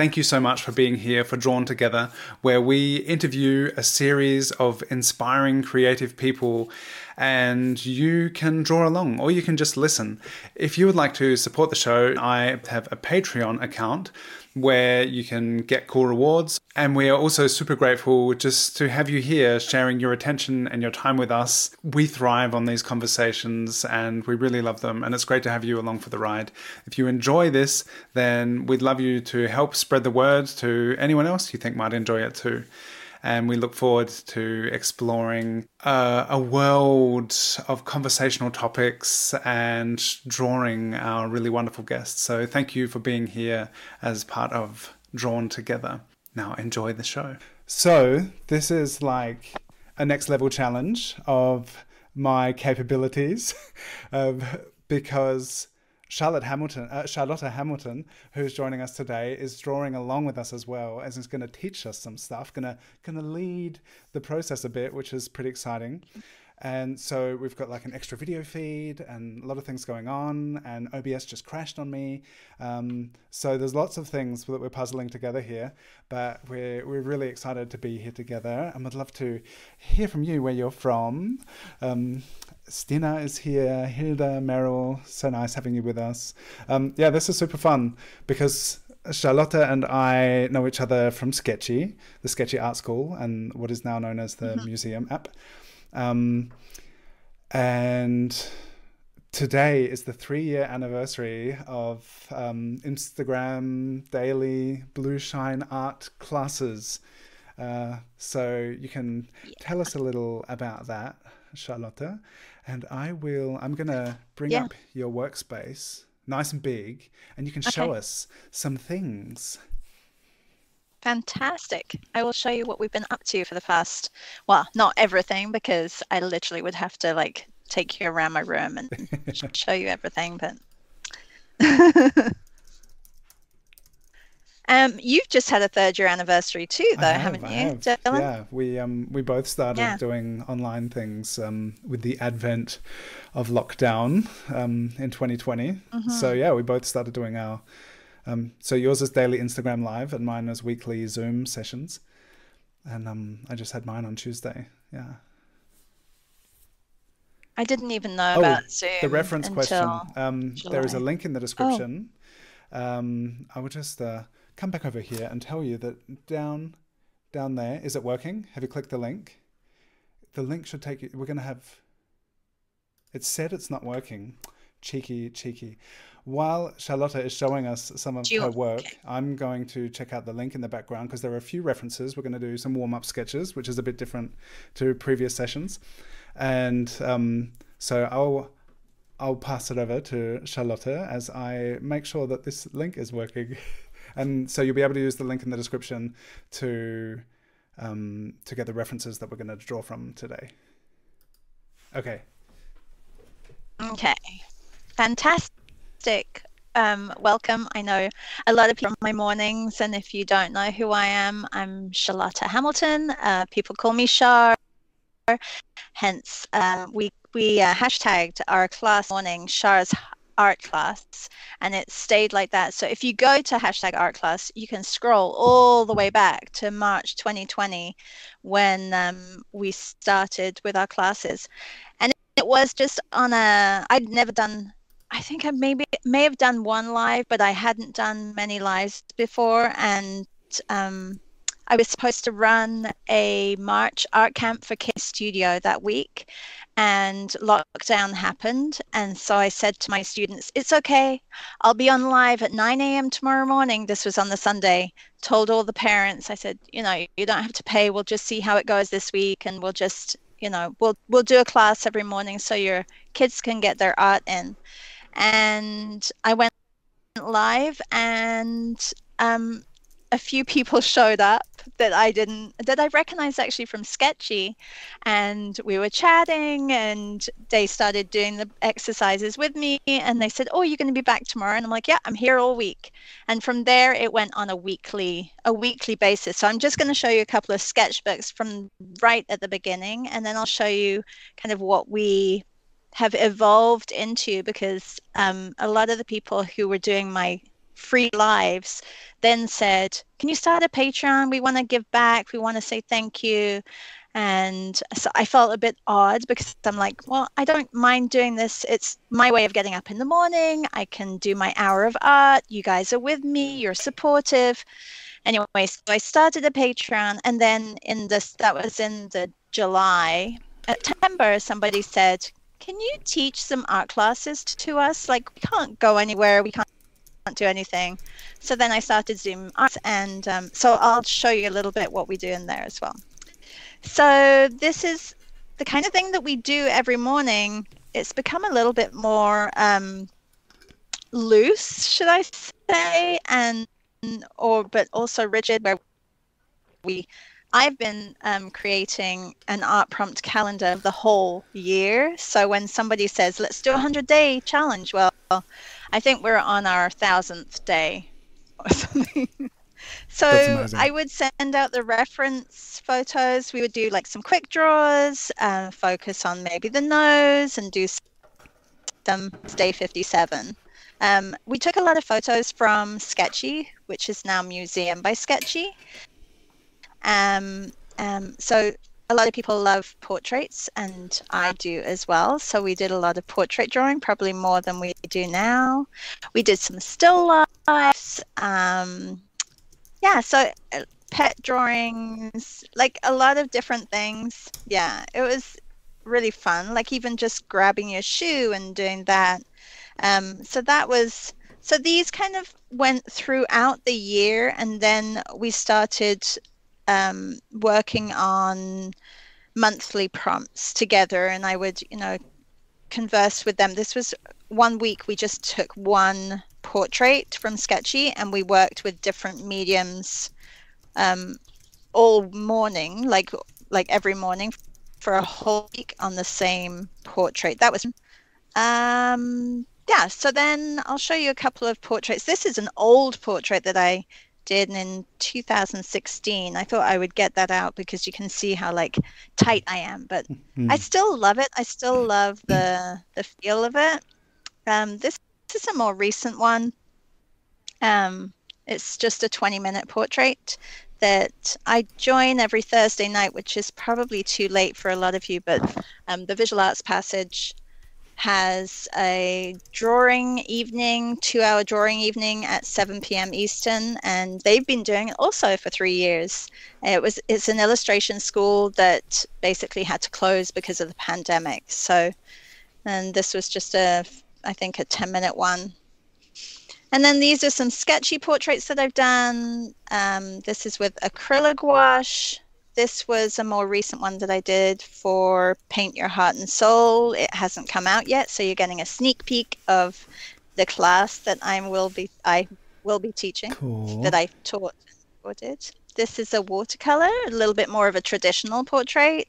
Thank you so much for being here for Drawn Together, where we interview a series of inspiring creative people and you can draw along or you can just listen. If you would like to support the show, I have a Patreon account where you can get cool rewards. And we are also super grateful just to have you here sharing your attention and your time with us. We thrive on these conversations and we really love them. And it's great to have you along for the ride. If you enjoy this, then we'd love you to help spread the word to anyone else you think might enjoy it too and we look forward to exploring uh, a world of conversational topics and drawing our really wonderful guests. So, thank you for being here as part of Drawn Together. Now, enjoy the show. So, this is like a next level challenge of my capabilities because Charlotte Hamilton, uh, Charlotta Hamilton, who's joining us today, is drawing along with us as well, as is going to teach us some stuff, going to going to lead the process a bit, which is pretty exciting. And so we've got like an extra video feed and a lot of things going on, and OBS just crashed on me. Um, so there's lots of things that we're puzzling together here, but we're, we're really excited to be here together and would love to hear from you where you're from. Um, Stina is here, Hilda, Meryl, so nice having you with us. Um, yeah, this is super fun because Charlotta and I know each other from Sketchy, the Sketchy Art School, and what is now known as the mm-hmm. Museum app. Um, and today is the three year anniversary of um, Instagram daily Blue Shine art classes. Uh, so you can yeah. tell us a little about that, Charlotta and I will. I'm gonna bring yeah. up your workspace, nice and big, and you can okay. show us some things. Fantastic. I will show you what we've been up to for the past, well, not everything, because I literally would have to like take you around my room and show you everything, but Um, you've just had a third year anniversary too, though, have, haven't you, have. Dylan? Yeah, we um we both started yeah. doing online things um with the advent of lockdown um in 2020. Mm-hmm. So yeah, we both started doing our um so yours is daily Instagram live and mine is weekly Zoom sessions, and um I just had mine on Tuesday. Yeah. I didn't even know oh, about Zoom. The reference question. Um, there is a link in the description. Oh. Um, I would just uh, come back over here and tell you that down down there is it working have you clicked the link the link should take you we're going to have it said it's not working cheeky cheeky while charlotta is showing us some of her work i'm going to check out the link in the background because there are a few references we're going to do some warm-up sketches which is a bit different to previous sessions and um, so i'll I'll pass it over to Charlotta as I make sure that this link is working. And so you'll be able to use the link in the description to um, to get the references that we're going to draw from today. Okay. Okay. Fantastic. Um, welcome. I know a lot of people my mornings, and if you don't know who I am, I'm Charlotta Hamilton. Uh, people call me Char. Hence, uh, we we uh, hashtagged our class morning Char's art class and it stayed like that so if you go to hashtag art class you can scroll all the way back to march 2020 when um, we started with our classes and it was just on a i'd never done i think i maybe may have done one live but i hadn't done many lives before and um, I was supposed to run a March art camp for K Studio that week, and lockdown happened. And so I said to my students, It's okay. I'll be on live at 9 a.m. tomorrow morning. This was on the Sunday. Told all the parents, I said, You know, you don't have to pay. We'll just see how it goes this week, and we'll just, you know, we'll we'll do a class every morning so your kids can get their art in. And I went live and um, a few people showed up that I didn't that I recognized actually from Sketchy, and we were chatting, and they started doing the exercises with me, and they said, "Oh, you're going to be back tomorrow," and I'm like, "Yeah, I'm here all week." And from there, it went on a weekly a weekly basis. So I'm just going to show you a couple of sketchbooks from right at the beginning, and then I'll show you kind of what we have evolved into because um, a lot of the people who were doing my free lives then said, Can you start a Patreon? We want to give back. We want to say thank you. And so I felt a bit odd because I'm like, well, I don't mind doing this. It's my way of getting up in the morning. I can do my hour of art. You guys are with me. You're supportive. Anyway, so I started a Patreon, and then in this, that was in the July, September, somebody said, "Can you teach some art classes to us? Like, we can't go anywhere. We can't do anything." So then I started Zoom Arts, and um, so I'll show you a little bit what we do in there as well. So this is the kind of thing that we do every morning. It's become a little bit more um, loose, should I say, and or but also rigid, where we. I've been um, creating an art prompt calendar of the whole year. So when somebody says, "Let's do a hundred day challenge," well, I think we're on our thousandth day or something. So I would send out the reference photos. We would do like some quick draws, uh, focus on maybe the nose, and do some day 57. Um, we took a lot of photos from Sketchy, which is now Museum by Sketchy. Um, um, so a lot of people love portraits, and I do as well. So we did a lot of portrait drawing, probably more than we do now. We did some still lifes. Um, yeah, so uh, pet drawings, like a lot of different things. Yeah, it was really fun. Like even just grabbing your shoe and doing that. Um, so that was so these kind of went throughout the year, and then we started um, working on monthly prompts together, and I would, you know, converse with them. This was one week we just took one portrait from Sketchy, and we worked with different mediums um, all morning, like like every morning for a whole week on the same portrait. That was um yeah, so then I'll show you a couple of portraits. This is an old portrait that I did in 2016. I thought I would get that out because you can see how like tight I am, but mm-hmm. I still love it. I still love the the feel of it. Um, this this is a more recent one. Um, it's just a 20 minute portrait that I join every Thursday night, which is probably too late for a lot of you, but um, the Visual Arts Passage has a drawing evening, two hour drawing evening at 7 p.m. Eastern, and they've been doing it also for three years. It was it's an illustration school that basically had to close because of the pandemic. So, and this was just a I think, a 10 minute one. And then these are some sketchy portraits that I've done. Um, this is with acrylic gouache. This was a more recent one that I did for Paint Your Heart and Soul. It hasn't come out yet, so you're getting a sneak peek of the class that I will be I will be teaching cool. that I taught or did. This is a watercolor, a little bit more of a traditional portrait.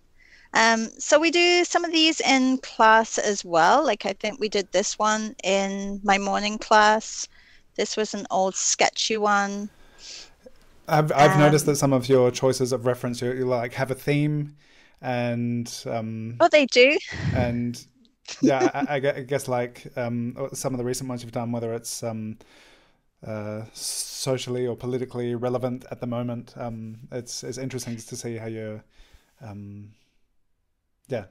Um, so we do some of these in class as well. Like I think we did this one in my morning class. This was an old sketchy one. I've I've um, noticed that some of your choices of reference you, you like have a theme, and um, oh, they do. And yeah, I, I, guess like um, some of the recent ones you've done, whether it's um, uh, socially or politically relevant at the moment, um, it's it's interesting to see how you're um, yeah.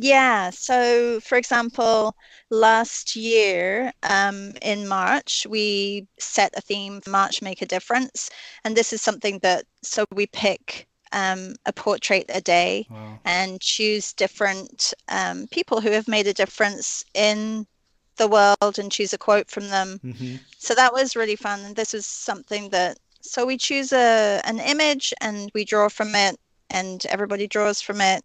Yeah. So, for example, last year um, in March, we set a theme March Make a Difference. And this is something that, so we pick um, a portrait a day wow. and choose different um, people who have made a difference in the world and choose a quote from them. Mm-hmm. So that was really fun. And this is something that, so we choose a, an image and we draw from it, and everybody draws from it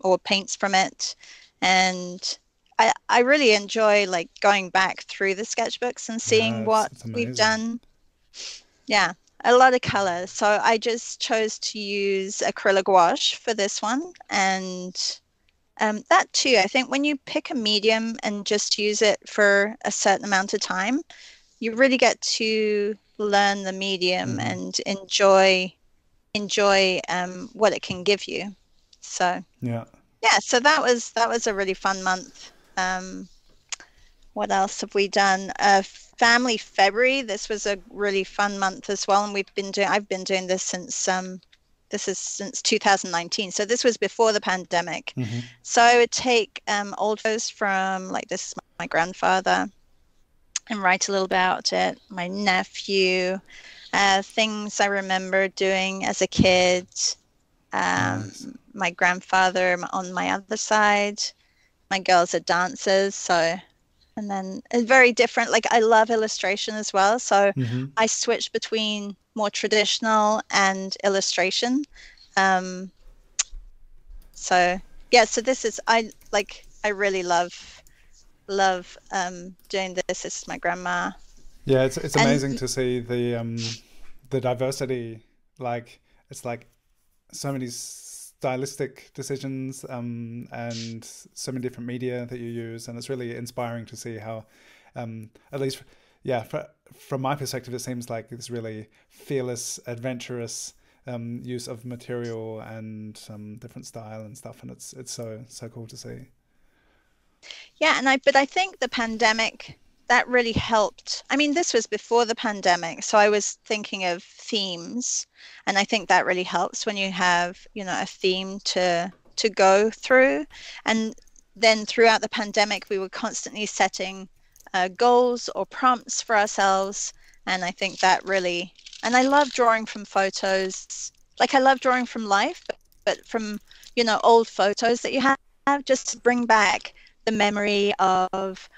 or paints from it. And I, I really enjoy like going back through the sketchbooks and seeing yeah, what we've done. Yeah a lot of color. So i just chose to use acrylic gouache for this one. And um, that too i think when you pick a medium and just use it for a certain amount of time you really get to learn the medium mm. and enjoy enjoy um, what it can give you so yeah, yeah. So that was that was a really fun month. Um, what else have we done? A family February. This was a really fun month as well, and we've been doing. I've been doing this since um, this is since 2019. So this was before the pandemic. Mm-hmm. So I would take um, old photos from like this is my grandfather, and write a little about it. My nephew, uh, things I remember doing as a kid. Um, nice. My grandfather on my other side. My girls are dancers, so and then it's very different. Like I love illustration as well, so mm-hmm. I switch between more traditional and illustration. Um, so yeah, so this is I like I really love love um, doing this. This is my grandma. Yeah, it's it's amazing and, to see the um, the diversity. Like it's like so many stylistic decisions um, and so many different media that you use, and it's really inspiring to see how, um, at least, yeah, for, from my perspective, it seems like this really fearless, adventurous um, use of material and um, different style and stuff, and it's it's so so cool to see. Yeah, and I but I think the pandemic that really helped. I mean, this was before the pandemic, so I was thinking of themes, and I think that really helps when you have you know a theme to to go through, and then throughout the pandemic, we were constantly setting uh, goals or prompts for ourselves. And I think that really, and I love drawing from photos. Like I love drawing from life, but, but from, you know, old photos that you have, just to bring back the memory of,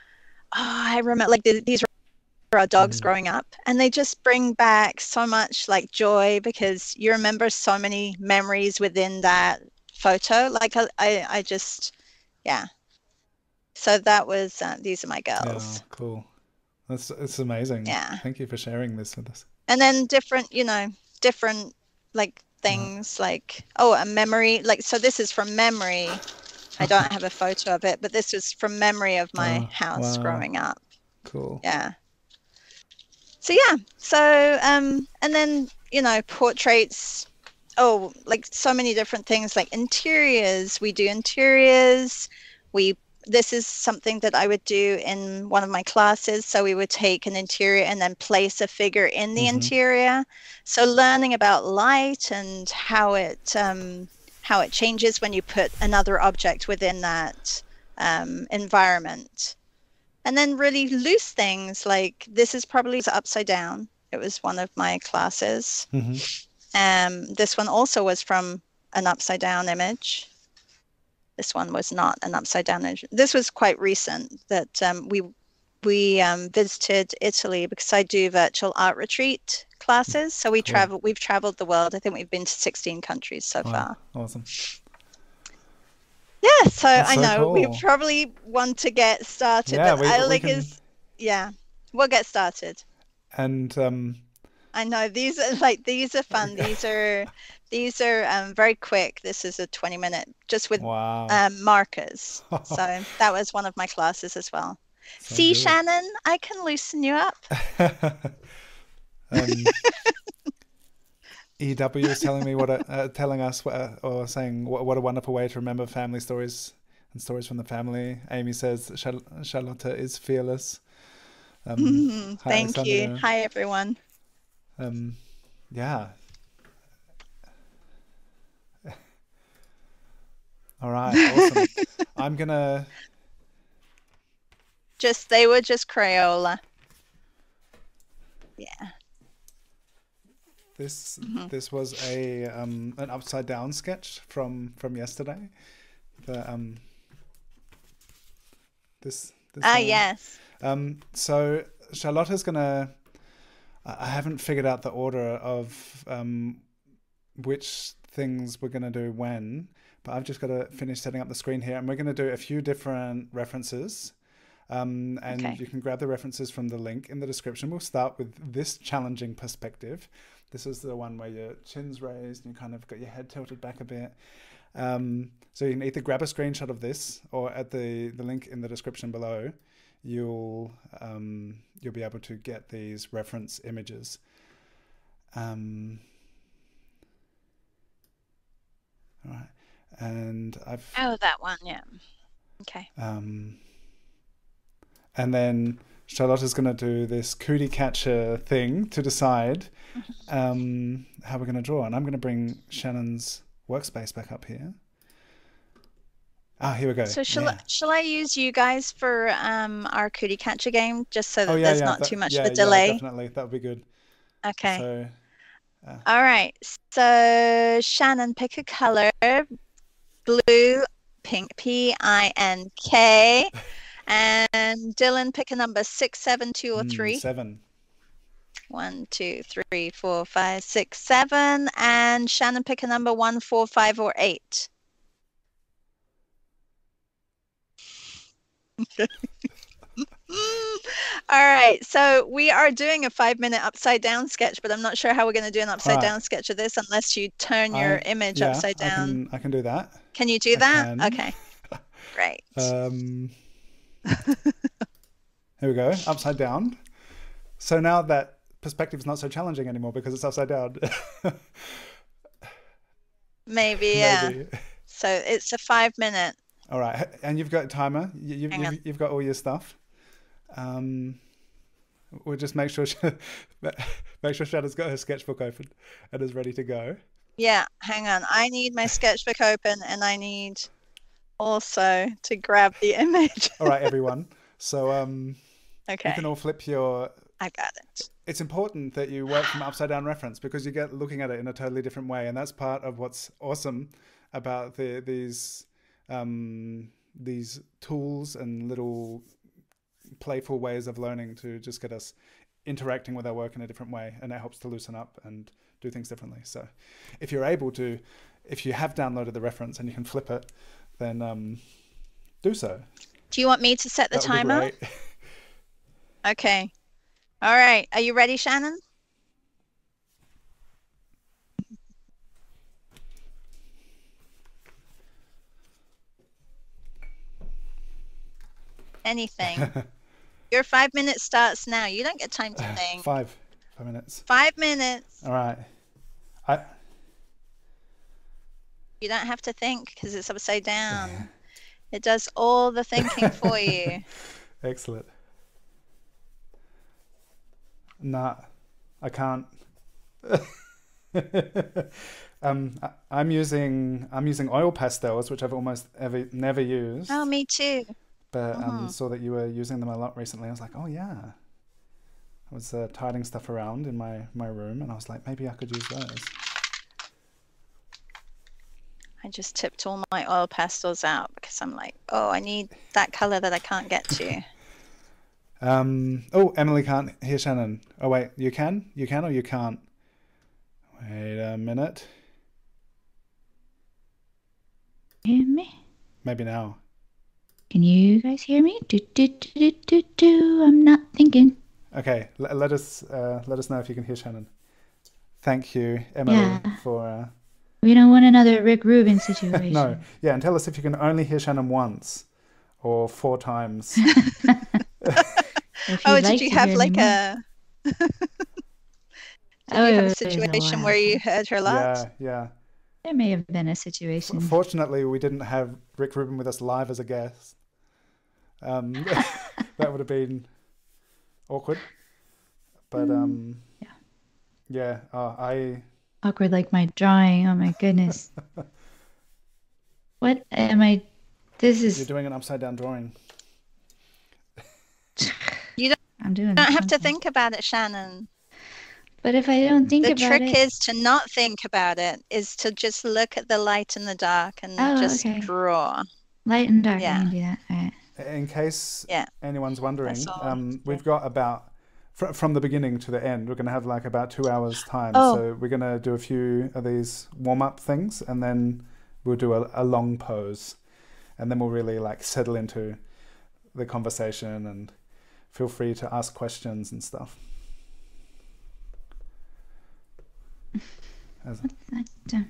I remember like these are our dogs mm-hmm. growing up and they just bring back so much like joy because you remember so many memories within that photo like i i, I just yeah so that was uh, these are my girls. Yeah, cool. That's it's amazing. Yeah. Thank you for sharing this with us. And then different, you know, different like things like oh a memory like so this is from memory. I don't have a photo of it, but this is from memory of my oh, house wow. growing up. Cool. Yeah. So yeah. So um and then, you know, portraits oh, like so many different things like interiors. We do interiors. We this is something that I would do in one of my classes. So we would take an interior and then place a figure in the mm-hmm. interior. So learning about light and how it um, how it changes when you put another object within that um, environment, and then really loose things like this is probably upside down. It was one of my classes. Mm-hmm. Um, this one also was from an upside down image. This one was not an upside down image. This was quite recent that um, we we um, visited Italy because I do virtual art retreat classes. So we cool. travel. We've traveled the world. I think we've been to 16 countries so wow. far. Awesome. Yeah, so That's I so know cool. we probably want to get started, yeah, but we, I can... is yeah, we'll get started. And um, I know these are like these are fun. These are these are um, very quick. This is a 20 minute just with wow. um, markers. so that was one of my classes as well. So See, good. Shannon, I can loosen you up. um, EW is telling me what, a, uh, telling us what, uh, or saying what, what, a wonderful way to remember family stories and stories from the family. Amy says Char- Charlotte is fearless. Um, mm-hmm. Thank you. Hi, everyone. Um, yeah, All right, awesome. I'm gonna. Just they were just Crayola. Yeah. This mm-hmm. this was a um, an upside down sketch from from yesterday. The um. This. this ah yes. Um. So Charlotte's gonna. I haven't figured out the order of um, which things we're gonna do when but I've just got to finish setting up the screen here and we're going to do a few different references. Um, and okay. you can grab the references from the link in the description. We'll start with this challenging perspective. This is the one where your chin's raised and you kind of got your head tilted back a bit. Um, so you can either grab a screenshot of this or at the, the link in the description below, you'll um, you'll be able to get these reference images. Um, all right and I've oh that one yeah okay um, and then Charlotte is going to do this cootie catcher thing to decide um, how we're going to draw. And I'm going to bring Shannon's workspace back up here. Ah, here we go. So shall yeah. I, shall I use you guys for um, our cootie catcher game, just so that Oh yeah, there's yeah. not that- too much of a yeah, delay? definitely, that would be good. okay. So All right. So Shannon, pick a color. Blue, pink, P I N K. And Dylan, pick a number six, seven, two, or three. mm, seven. One, two, three, four, five, six, seven. And Shannon, pick a number one, four, five, or eight. All right, so we are doing a five minute upside down sketch, but I'm not sure how we're going to do an upside Alright. down sketch of this unless you turn your I- image yeah, upside I down. can, I can do that. Can you do I that? can. Okay, great. Um, here we go, upside down. So now that perspective is not so challenging anymore because it's upside down. Maybe, yeah. Maybe. So it's a five minute. All right, and you've got a timer. You, you've, you've, you've got all your stuff. Um, we'll just make sure she, make sure Shannon's got her sketchbook open and is ready to go. Yeah, hang on. I need my sketchbook open and I need also to grab the image. All right, everyone. So um, okay, you can all flip your. I got it. It's important that you work from upside down reference because you get looking at it in a totally different way, and that's part of what's awesome about the, these um, these tools and little playful ways of learning to just get us interacting with our work in a different way, and it helps to loosen up and do things differently. So, if you're able to, if you have downloaded the reference and you can flip it, then um, do so. Do you want me to set the That would be timer? Okay. All right. Are you ready, Shannon? Anything. Your five minutes starts now. You don't get time to think. Five, five minutes. Five minutes. All right. I You don't have to think because it's upside down. It does all the thinking for you. excellent. Nah, I can't. um, I, I'm using I'm using oil pastels, which I've almost ever never used. Oh, me too. but um, Mhm. saw that you were using them a lot recently. I was like, oh yeah. I was uh, tidying stuff around in my my room, and I was like, maybe I could use those. I just tipped all my oil pastels out because I'm like, oh, I need that color that I can't get to. Um, oh, Emily can't hear Shannon. Oh wait, you can? You can or you can't? Wait a minute. Hear me? Maybe now. Can you guys hear me? Do do do do do do. I'm not thinking. Okay, l- let us uh, let us know if you can hear Shannon. Thank you, Emily, Yeah. for uh, We don't want another Rick Rubin situation. no, yeah, and tell us if you can only hear Shannon once or four times. Oh, you'd did you have like me a? did Oh, you have a was a situation where you heard her lots? yeah, yeah. There may have been a situation. Fortunately, we didn't have Rick Rubin with us live as a guest. Um, that would have been awkward. But um, yeah. yeah, uh, I Awkward like my drawing. Oh my goodness. what am I? This is. you're doing an upside down drawing. you don't, I'm doing. You don't have to think about it, Shannon. But if I don't think The about it. The trick is to not think about it, is to just look at the light and the dark and Oh, just okay. draw. light and dark. Yeah. I do that. All right. In case Yeah. anyone's wondering, um, we've got about fr- from the beginning to the end. We're going to have like about two hours time. Oh. So we're going to do a few of these warm up things, and then we'll do a, a long pose, and then we'll really like settle into the conversation and feel free to ask questions and stuff. As- That,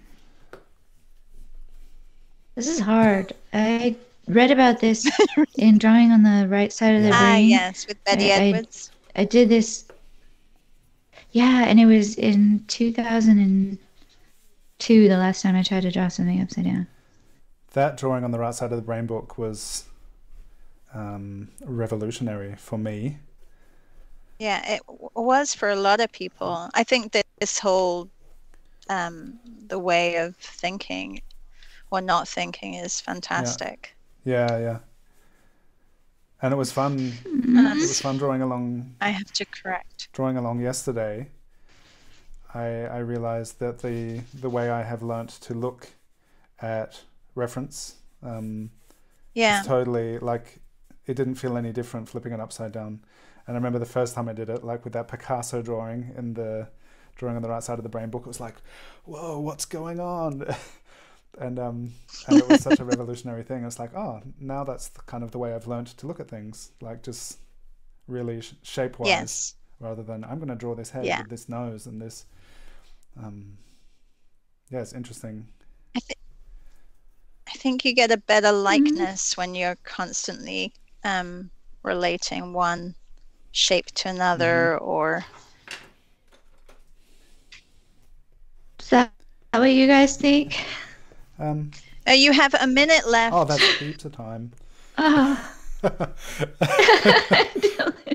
This is hard. I read about this in drawing on the right side of the Brain. Ah, brain. yes, with Betty I- I- Edwards. I did this. Yeah, and it was in 2002 the last time I tried to draw something upside down. that drawing on the right side of the brain book was um, revolutionary for me Yeah, it w- was for a lot of people. I think that this whole um, the way of thinking or not thinking is fantastic. Yeah, yeah. And it was fun. It was fun drawing along I have to correct. drawing along yesterday, I I realized that the the way I have learnt to look at reference um, Yeah. is totally like it didn't feel any different flipping it upside down. And I remember the first time I did it, like with that Picasso drawing in the drawing on the right side of the brain book, it was like, whoa, what's going on? and um, and it was such a revolutionary thing. It's like, oh, now that's the, kind of the way I've learned to look at things, like just really sh- shape wise Yes. rather than I'm going to draw this head Yeah. with this nose and this. Um, yeah, it's interesting. I think I think you get a better likeness when you're constantly um, relating one shape to another or Is that what you guys think? Um, Uh, you have a minute left. oh, that's heaps of time. Oh.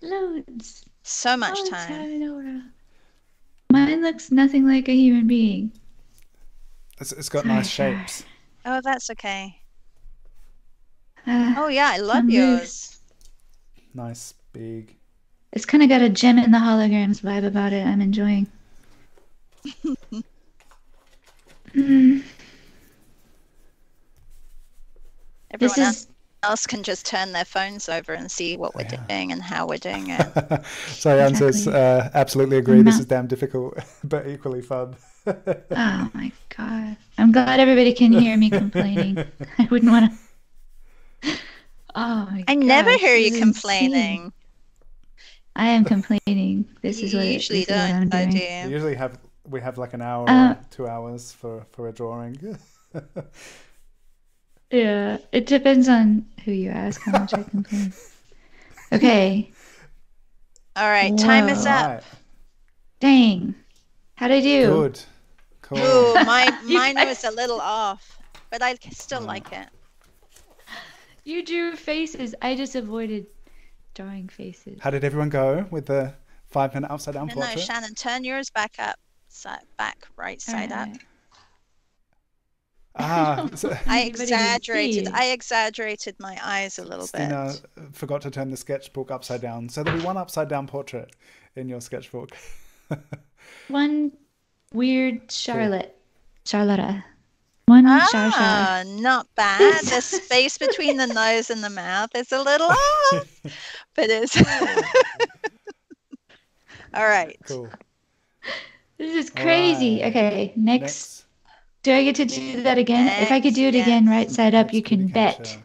Loads. so much Loads, time. Mine looks nothing like a human being. It's, it's got Sorry, nice shapes. Oh, that's okay. Uh, Oh yeah, I love I'm yours. Nice, big. It's kind of got a gem in the holograms vibe about it. I'm enjoying. Mm, Everyone this is else can just turn their phones over and see what we're Yeah. doing and how we're doing it. so Jan says, uh, absolutely agree. This is damn difficult, but equally fun. oh my god. I'm glad everybody can hear me complaining. I wouldn't want to. Oh my I never hear you complaining. insane. I am complaining. This is you what it- usually this is what I'm don't, I doing. we usually have we have like an hour, Uh, or two hours for for a drawing. Yeah, it depends on who you ask how much I complain. Okay, All right, time is up. right, dang. How'd I do? good, cool. Ooh, my You mine guys- was a little off, but I still Mm. like it. You drew faces. I just avoided drawing faces. How did everyone go with the five minute upside down No, no. Shannon, turn yours back up, side, back, right side up. Ah, so I exaggerated. I exaggerated my eyes a little Stina bit. forgot to turn the sketchbook upside down, so there'll be one upside down portrait in your sketchbook. One weird Charlotte. Charlotta. One Char Char. Ah, not bad. The space between the nose and the mouth is a little off, but it's all right. Cool. This is crazy. Alright. Okay, next. Next. Do I get to do that again? if I could do it Next, again right side up, Next you can bet. catcher.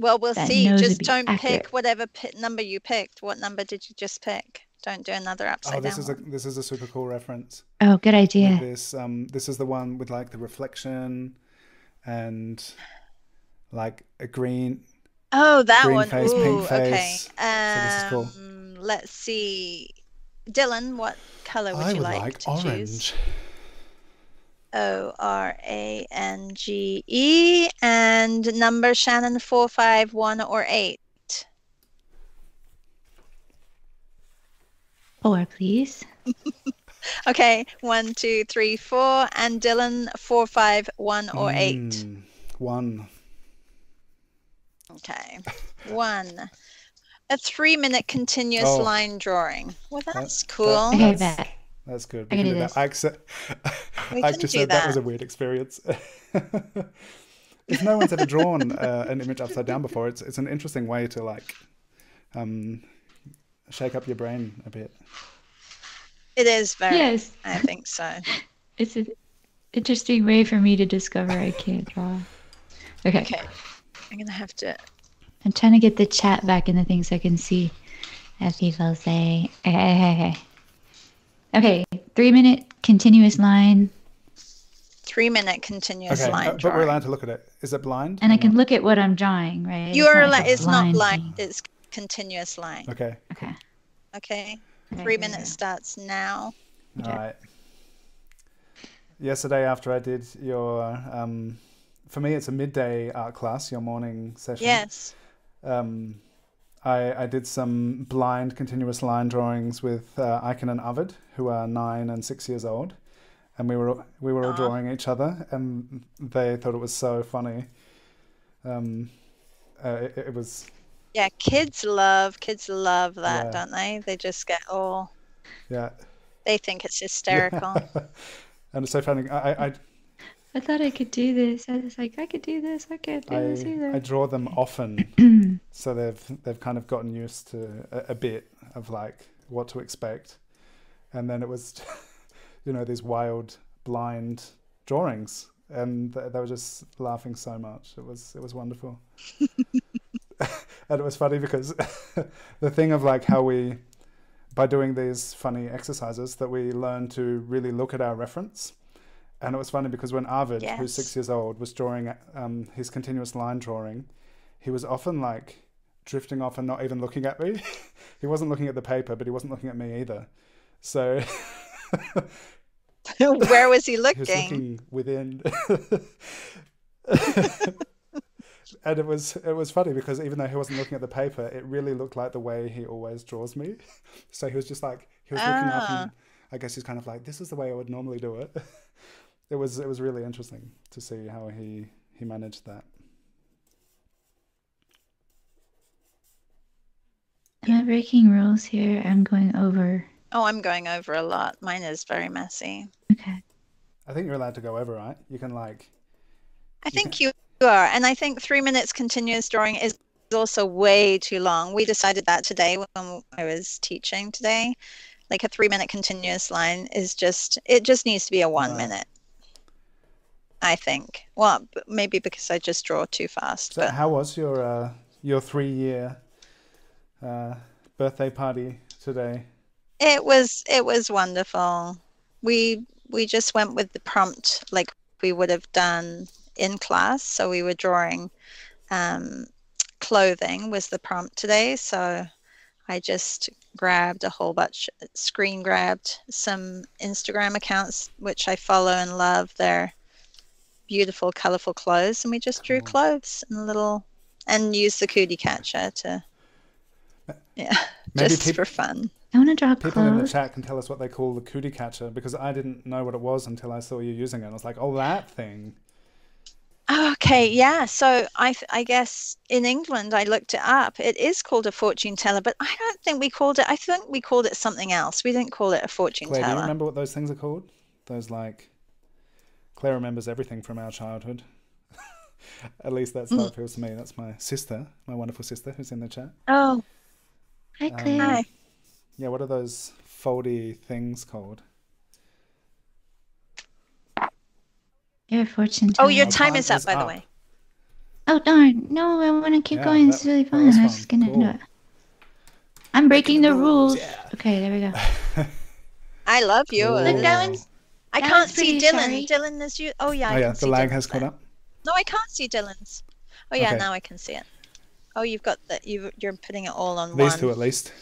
Well, we'll That see. Just don't accurate. pick whatever pi- number you picked. What number did you just pick? Don't do another upside Oh, this down. is a this is a super cool reference. Oh, good with idea. This um this is the one with like the reflection and like a green Oh, that green one. face, Ooh, pink okay. face. this is cool. Um, let's see. Dylan, what color would I you would like, like to orange. choose? O R A N G E and number Shannon four five one or eight. Four, please. Okay, one, two, three, four, and Dylan four five one or eight. Mm, one. Okay, one. A three-minute continuous Oh. line drawing. Well, that's that- cool. Okay, That's- bet. That's good. I We can can do do that. I accept. We I can just do said that was a weird experience. if no one's ever drawn uh, an image upside down before, it's it's an interesting way to like um, shake up your brain a bit. It is very. Yes, I think so. it's an interesting way for me to discover I can't draw. Okay, Okay, I'm gonna have to. I'm trying to get the chat back in the thing so I can see as people say. Okay, okay, okay. Okay, three minute continuous line, Three minute continuous Okay, line uh, but drawing. we're allowed to look at it. Is it blind? and I can not? look at what I'm drawing, right? You are not like a it's not blind, thing. it's continuous line. Okay. Okay. Okay. okay, Three okay, minutes starts now. All Okay. right. Yesterday, after I did your, um, for me, it's a midday art class, your morning session. Yes. Um, I, I did some blind continuous line drawings with uh, Aiken and Arvid, who are nine and six years old, and we were we were all Aw. drawing each other, and they thought it was so funny. Um, uh, it, it was Yeah, kids love kids love that, Yeah. don't they? They just get all yeah, they think it's hysterical. and it's so funny. I I, I thought I could do this. I was like, I could do this. I can't do I, this I, I draw them often, so they've they've kind of gotten used to a, a bit of like what to expect, and then it was, you know, these wild blind drawings, and they, they were just laughing so much. It was it was wonderful, and it was funny because the thing of like how we, by doing these funny exercises, that we learn to really look at our reference. And it was funny because when Arvid, who's six years old, was drawing um, his continuous line drawing, he was often like drifting off and not even looking at me. he wasn't looking at the paper, but he wasn't looking at me either. So Where was he looking? he was looking? within. and it was it was funny because even though he wasn't looking at the paper, it really looked like the way he always draws me. So he was just like he was looking up and I guess he's kind of like this is the way I would normally do it. It was it was really interesting to see how he he managed that. I'm I breaking rules here. I'm going over. Oh, I'm going over a lot. Mine is very messy. Okay. I think you're allowed to go over, right? You can like I You think you are. And I think three minutes continuous drawing is also way too long. We decided that today when I was teaching today. Like a three minute continuous line is just, it just needs to be a one Right. minute. I think. Well, maybe because I just draw too fast. So But how was your uh, your three year uh, birthday party today? it was it was wonderful. We we just went with the prompt like we would have done in class. So we were drawing um, clothing was the prompt today. So I just grabbed a whole bunch, screen grabbed some Instagram accounts which I follow and love. Their beautiful, colorful clothes, and we just drew Cool. clothes and a little and used the cootie catcher to yeah, Maybe just peop- for fun. I want to draw People in the chat can tell us what they call the cootie catcher because I didn't know what it was until I saw you using it. I was like, oh, that thing. Okay, yeah. So I I guess in England I looked it up. It is called a fortune teller, but I don't think we called it. I think we called it something else. We didn't call it a fortune Claire, do you remember what those things are called? Those like. Claire remembers everything from our childhood. At least that's how it feels to me. That's my sister, my wonderful sister who's in the chat. Oh, Hi, Um, Claire. hi. Yeah, what are those foldy things called? You're a fortune Oh, your time time is up, is by the way. Oh darn! No, I want to keep Yeah, going. that- it's really that fun. I'm just gonna do it. I'm breaking the rules. yeah. Okay, there we go. I love yours. Look, that one's I that can't see Dylan. sorry. Dylan is you. Oh yeah, I oh, yeah, the lag Dylan's has caught there. up. No, I can't see Dylan's. Oh yeah, Okay. now I can see it. Oh, you've got that. You you're putting it all on one. These one. two at least.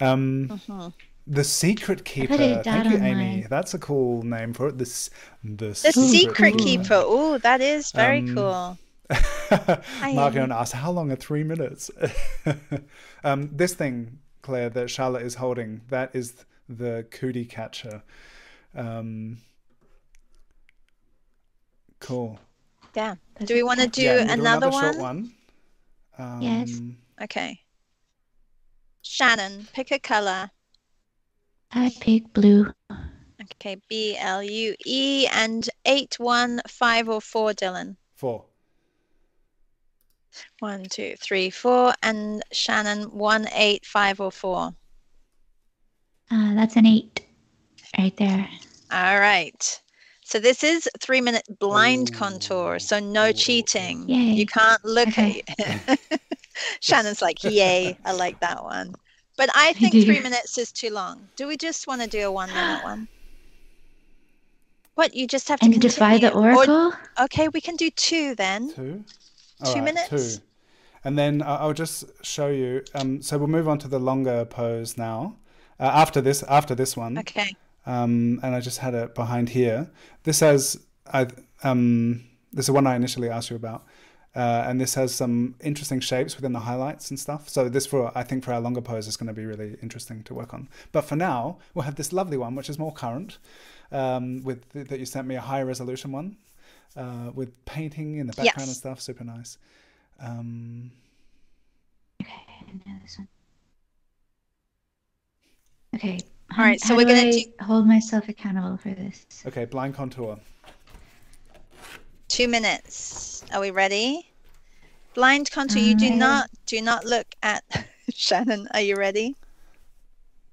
Um, Mhm. The Secret Keeper. Thank you, Amy. mine. That's a cool name for it. This the, The secret Keeper. keeper. Oh, that is very Um, cool. Marco asked, "How long are three minutes?" um, this thing, Claire, that Charlotte is holding, that is the cootie catcher. Um, cool. Yeah. Do we want to do yeah, we'll another, short one? one. Um, Yes. Okay. Shannon, pick a color. I pick blue. Okay, B L U E and eight, one, five, or four, Dylan. Four. One, two, three, four, and Shannon, one, eight, five, or four. Uh, that's an eight, right there. All right. So this is three minute blind Ooh. contour, so no Ooh, ooh, cheating. Yay. You can't look Okay. at Shannon's like, yay, I like that one. But I I think do. three minutes is too long. Do we just want to do a one minute one? What you just have to And defy the continue. Or- oracle. okay, we can do two then. Two. Two Alright, minutes? Two. And then I- I'll just show you. Um, so we'll move on to the longer pose now. Uh, after this, after this one. Okay. Um, and I just had it behind here. This has I um, this is one I initially asked you about. Uh, and this has some interesting shapes within the highlights and stuff. So this for I think for our longer pose is going to be really interesting to work on. But for now, we'll have this lovely one, which is more current, um, with that you sent me a high resolution one, uh, with painting in the background Yes. and stuff. Super nice. Um, Okay, now this one. Okay. All right, how so we're gonna do- hold myself accountable for this. okay, blind contour. Two minutes. Are we ready? Blind contour. You do Um, not do not look at Shannon. Are you ready?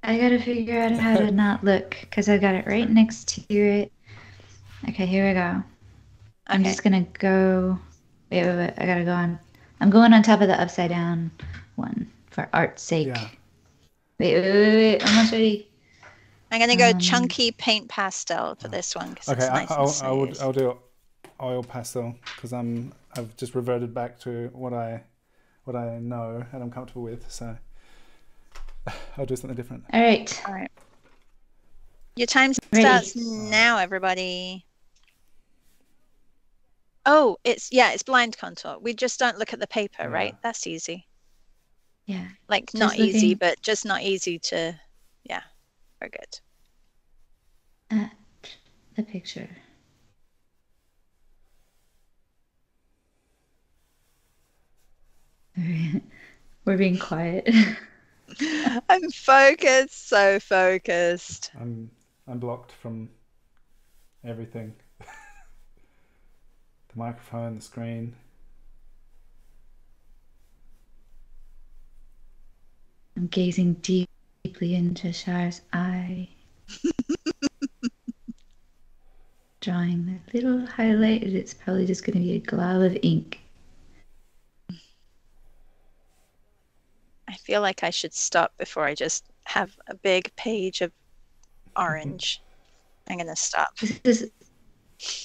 I gotta figure out how to not look because I got it right next to it. Okay, here we go. I'm just gonna go. Wait, wait, wait. I gotta go on. I'm going on top of the upside down one for art's sake. Yeah. Wait, wait, wait, wait. Almost ready. I'm gonna go Um, chunky paint pastel for this one because Okay, it's I, nice I'll, and I would. I'll do oil pastel because I'm I've just reverted back to what I what I know and I'm comfortable with. So I'll do something different. All right. All right. Your time Ready. starts now, everybody. Oh, it's yeah, it's blind contour. We just don't look at the paper, Yeah. right? That's easy. Yeah. Like Just not easy, but just not easy to. Yeah, very good. At the picture. We're being quiet. I'm focused, so focused. I'm I'm blocked from everything. the microphone, the screen. I'm gazing deeply into Shar's eye. Drawing the little highlight, it's probably just going to be a glob of ink. I feel like I should stop before I just have a big page of orange. I'm gonna stop. This is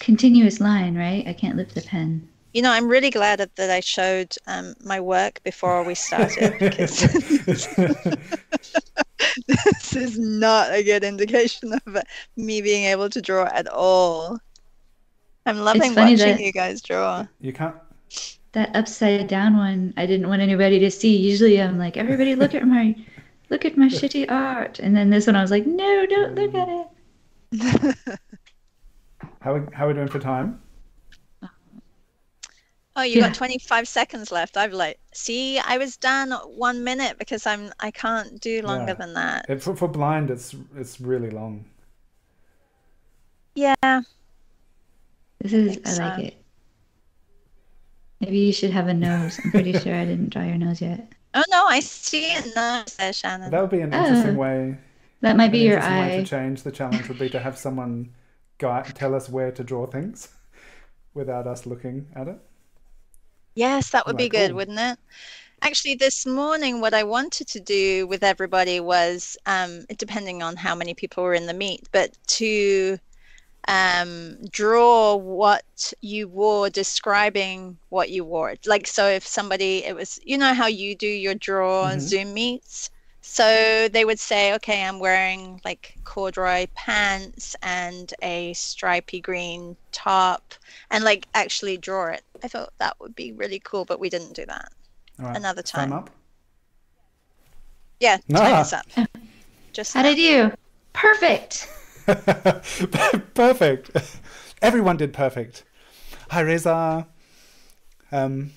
continuous line, right? I can't lift the pen. You know, I'm really glad that, that I showed um, my work before we started because this is not a good indication of uh, me being able to draw at all. I'm loving watching you guys draw. You can't. That upside down one, I didn't want anybody to see. Usually, I'm like, everybody, look at my, look at my shitty art. And then this one, I was like, no, don't look at it. How we, how are we doing for time? Oh, you Yeah. got 25 seconds left. I've like, see, I was done one minute because I'm I can't do longer Yeah. than that. It, for, for blind, it's it's really long. Yeah. This is, think I like so. it. Maybe you should have a nose. I'm pretty sure I didn't draw your nose yet. Oh no, I see it now, says Shannon. That would be an interesting Oh. way. That might An be your interesting way eye. to change the challenge would be to have someone guide, tell us where to draw things without us looking at it. Yes, that would be good, oh. wouldn't it? Actually, this morning, what I wanted to do with everybody was, um, depending on how many people were in the meet, but to um, draw what you wore, describing what you wore. Like, so if somebody, it was, you know how you do your draw Mhm. Zoom meets? So they would say, okay, I'm wearing like corduroy pants and a stripy green top, and like actually draw it. I thought that would be really cool, but we didn't do that. All right, Another time time. up. Yeah, Ah. time is up. Just How'd I do? Perfect. perfect. Everyone did perfect. Hi Reza. Um,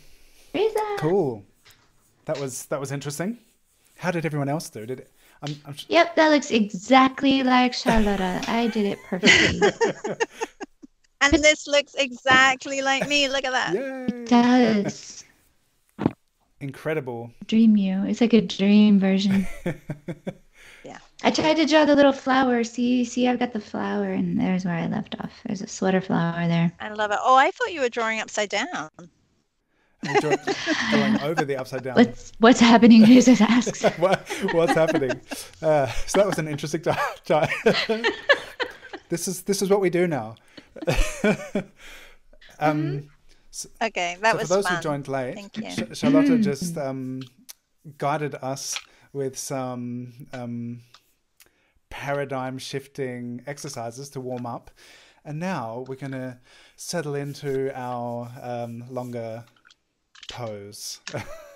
Reza. cool. That was that was interesting. How did everyone else do? Did it? I'm, I'm, Yep, that looks exactly like Charlotta. I did it perfectly. and this looks exactly like me. Look at that. yay! does. Incredible. Dream you. It's like a dream version. Yeah. I tried to draw the little flower. See, see, I've got the flower, and there's where I left off. There's a sweater flower there. I love it. Oh, I thought you were drawing upside down. I'm going over the upside down. What's what's happening? Jesus asks. what, what's happening? Uh, so that was an interesting time. this is this is what we do now. um, Okay, that so was for those fun. who joined late, Thank you. Sh- Charlotta just um, guided us with some um, paradigm shifting exercises to warm up, and now we're going to settle into our um, longer pose.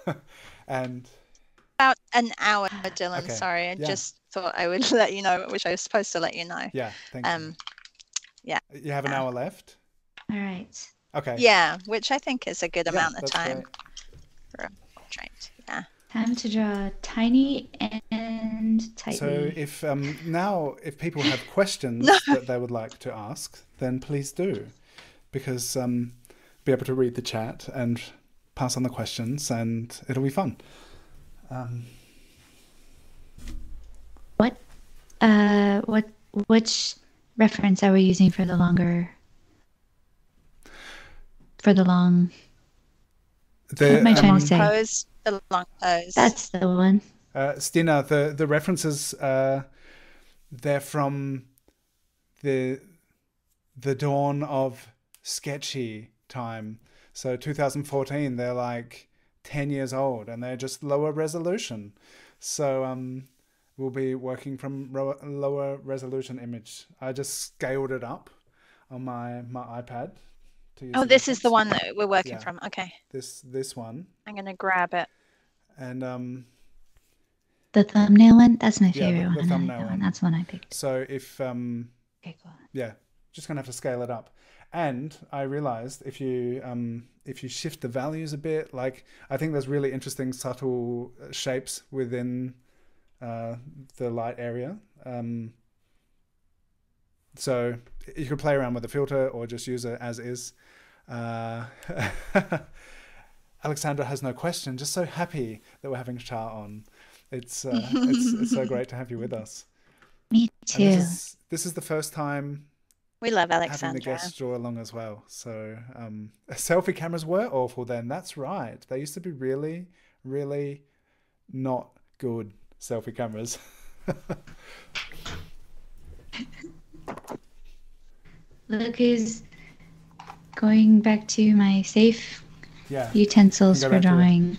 and About an hour, Dylan. Okay, Sorry, I yeah. just thought I would let you know, which I was supposed to let you know. yeah, thank you. Um, you. You have an yeah. hour left? All right. Okay. yeah, which I think is a good Yeah, amount of time great. for a portrait. Yeah. Time to draw tiny and tightly. So if um, now if people have questions that they would like to ask, then please do, because um, be able to read the chat and pass on the questions, and it'll be fun. Um, what? Uh, what? Which reference are we using for the longer? For the long. the, What am I trying um, to say? Pose, the long pose. That's the one. Uh, Stina, the the references uh, they're from the the dawn of sketchy time. So 2014, they're like 10 years old, and they're just lower resolution. So um, we'll be working from ro- lower resolution image. I just scaled it up on my my iPad. Oh, this is the one that we're working Yeah. from. Okay, This this one, I'm gonna grab it. and um, The thumbnail one. That's my Yeah, the- favorite the one. I like thumbnail one. one. That's one I picked. so if um, Okay, cool. yeah just gonna have to scale it up and i realized if you um if you shift the values a bit like i think there's really interesting subtle uh, shapes within uh the light area. Um so you could play around with the filter or just use it as is. Uh alexandra has no question. Just so happy that we're having Shar on. It's uh, it's it's so great to have you with us. Me too. this is this is the first time We love Alexandra. having the Alexandra. guests draw along as well. So um, selfie cameras were awful then. That's right. They used to be really, really not good selfie cameras. Look who's going back to my safe yeah. utensils for back to it. drawing.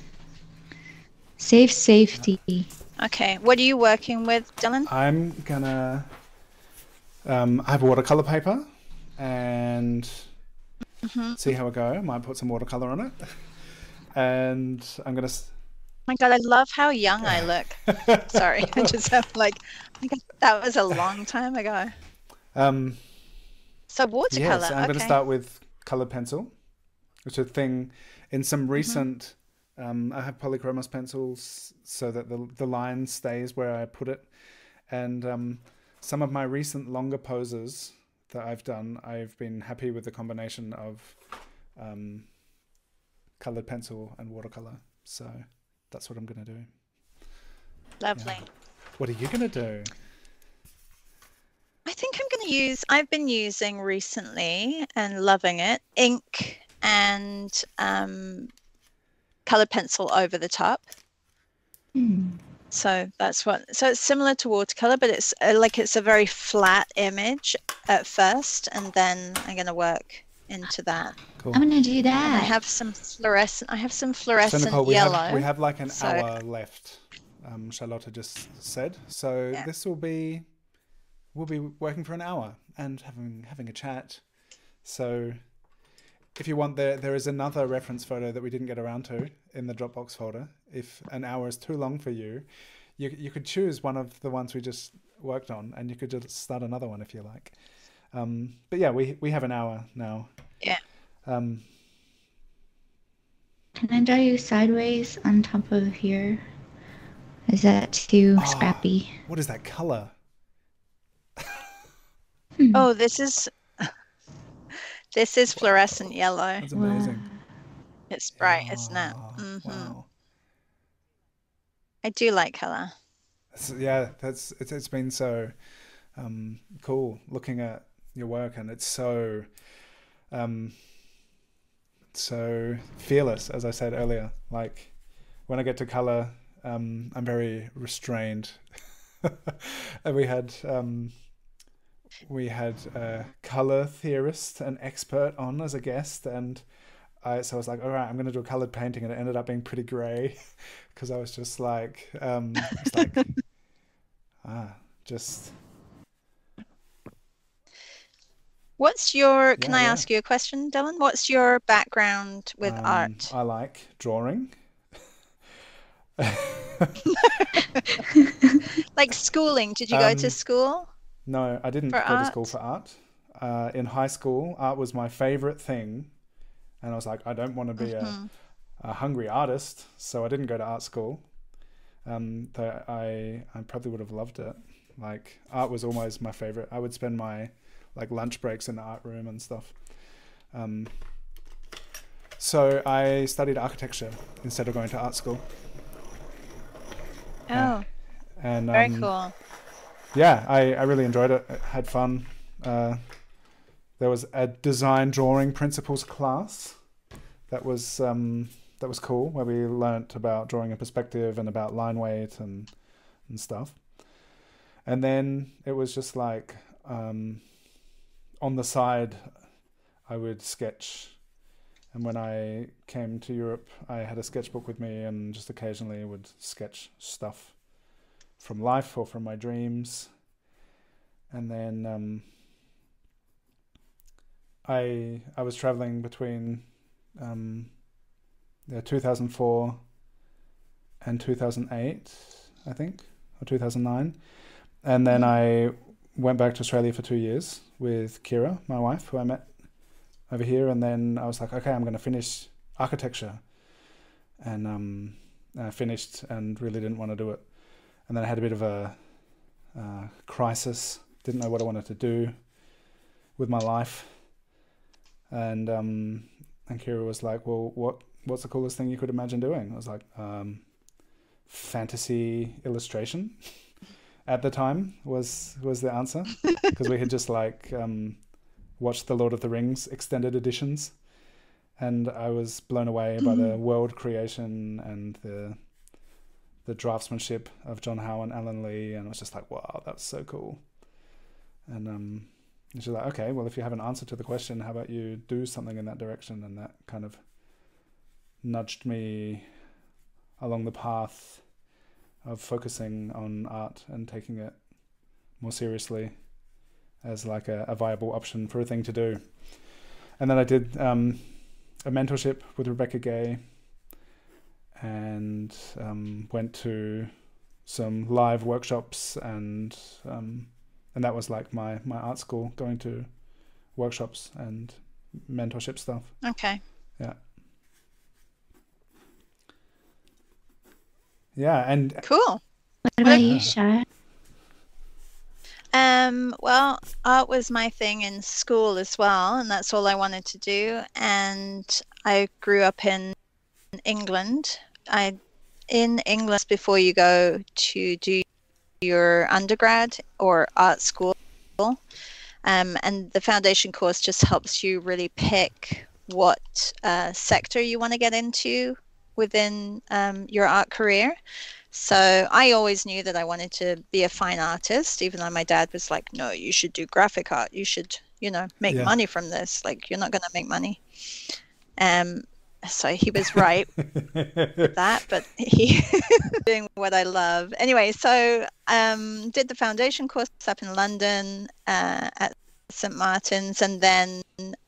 Safe safety. Okay, what are you working with, Dylan? I'm gonna. Um, I have watercolor paper, and Mhm. see how we go. Might put some watercolor on it, and I'm gonna. Oh my god, I love how young I look. Sorry, I just have like, that was a long time ago. um, So watercolor. Yes, I'm going to start with colored pencil, which is a thing in some Mm-hmm. recent. Um, I have polychromos pencils so that the the line stays where I put it, and um, some of my recent longer poses that I've done, I've been happy with the combination of um, colored pencil and watercolor. So that's what I'm going to do. Lovely. What are you going to do? I think I'm going to use, I've been using recently and loving it, ink and um, colored pencil over the top. Hmm. So that's what, so it's similar to watercolor, but it's uh, like it's a very flat image at first, and then I'm going to work into that. Cool. I'm gonna do And I have some fluorescent, I have some So fluorescent Nicole, we yellow. have we have like an So- hour left. Um, Charlotta just said. So Yeah. this will be we'll be working for an hour and having having a chat. So if you want, there there is another reference photo that we didn't get around to in the Dropbox folder. If an hour is too long for you, you you could choose one of the ones we just worked on, and you could just start another one if you like. Um, but yeah, we we have an hour now. Yeah. Um, Can I draw you sideways on top of here? Is that too Ah. scrappy? what is that color? Oh, this is, this is fluorescent yellow. That's amazing. Wow. It's bright, isn't it? Ah, hmm Wow. I do like color. Yeah, that's it's, it's been so um, cool looking at your work, and it's so um, so fearless, as I said earlier. Like when I get to color, um, I'm very restrained. and we had um, we had a color theorist, an expert, on as a guest, and I so I was like, all right, I'm going to do a colored painting, and it ended up being pretty gray because I was just like, um, it's like, ah, just What's your? Can I yeah. ask you a question, Dylan? What's your background with Um, art? I like drawing. Like schooling? Did you go to Um, school? No, I didn't For go to school for art. Uh, in high school, art was my favorite thing, and I was like, I don't want to be Mm-hmm. a, a hungry artist, so I didn't go to art school. Um, though I I probably would have loved it. Like art was always my favorite. I would spend my like lunch breaks in the art room and stuff. Um, so I studied architecture instead of going to art school, Oh, and very um, cool. Yeah, I, I really enjoyed it. I had fun. Uh, there was a design drawing principles class that was um, that was cool, where we learnt about drawing in perspective and about line weight and and stuff. And then it was just like um, on the side, I would sketch. And when I came to Europe, I had a sketchbook with me, and just occasionally would sketch stuff from life or from my dreams. And then um, I I was traveling between um, yeah, 2004 and 2008, I think, or 2009. And then I went back to Australia for two years with Kira, my wife, who I met over here. And then I was like, okay, I'm going to finish architecture. And um, I finished and really didn't want to do it. And then I had a bit of a uh, crisis, didn't know what I wanted to do with my life. And um, and Kira was like, well, what what's the coolest thing you could imagine doing? I was like, um, fantasy illustration. At the time was was the answer because we had just like um, watched the Lord of the Rings extended editions, and I was blown away by the world creation and the the draftsmanship of John Howe and Alan Lee, and I was just like, wow, that's so cool. And um, she's like, okay, well, if you have an answer to the question, how about you do something in that direction? And that kind of nudged me along the path of focusing on art and taking it more seriously as like a, a viable option for a thing to do. And then I did um, a mentorship with Rebecca Guay and um, went to some live workshops and um, and that was like my my art school going to workshops and mentorship stuff Okay. yeah Yeah, and Cool. What about Yeah. you, Shar? Um, well, art was my thing in school as well, and that's all I wanted to do. And I grew up in England. I in England before you go to do your undergrad or art school. Um, and the foundation course just helps you really pick what uh, sector you want to get into within um, your art career. So I always knew that I wanted to be a fine artist, even though my dad was like, no, you should do graphic art. You should, you know, make Yeah. money from this. Like, you're not going to make money. Um, so he was right with that, but he doing what I love. Anyway, so um, did the foundation course up in London uh, at St Martin's, and then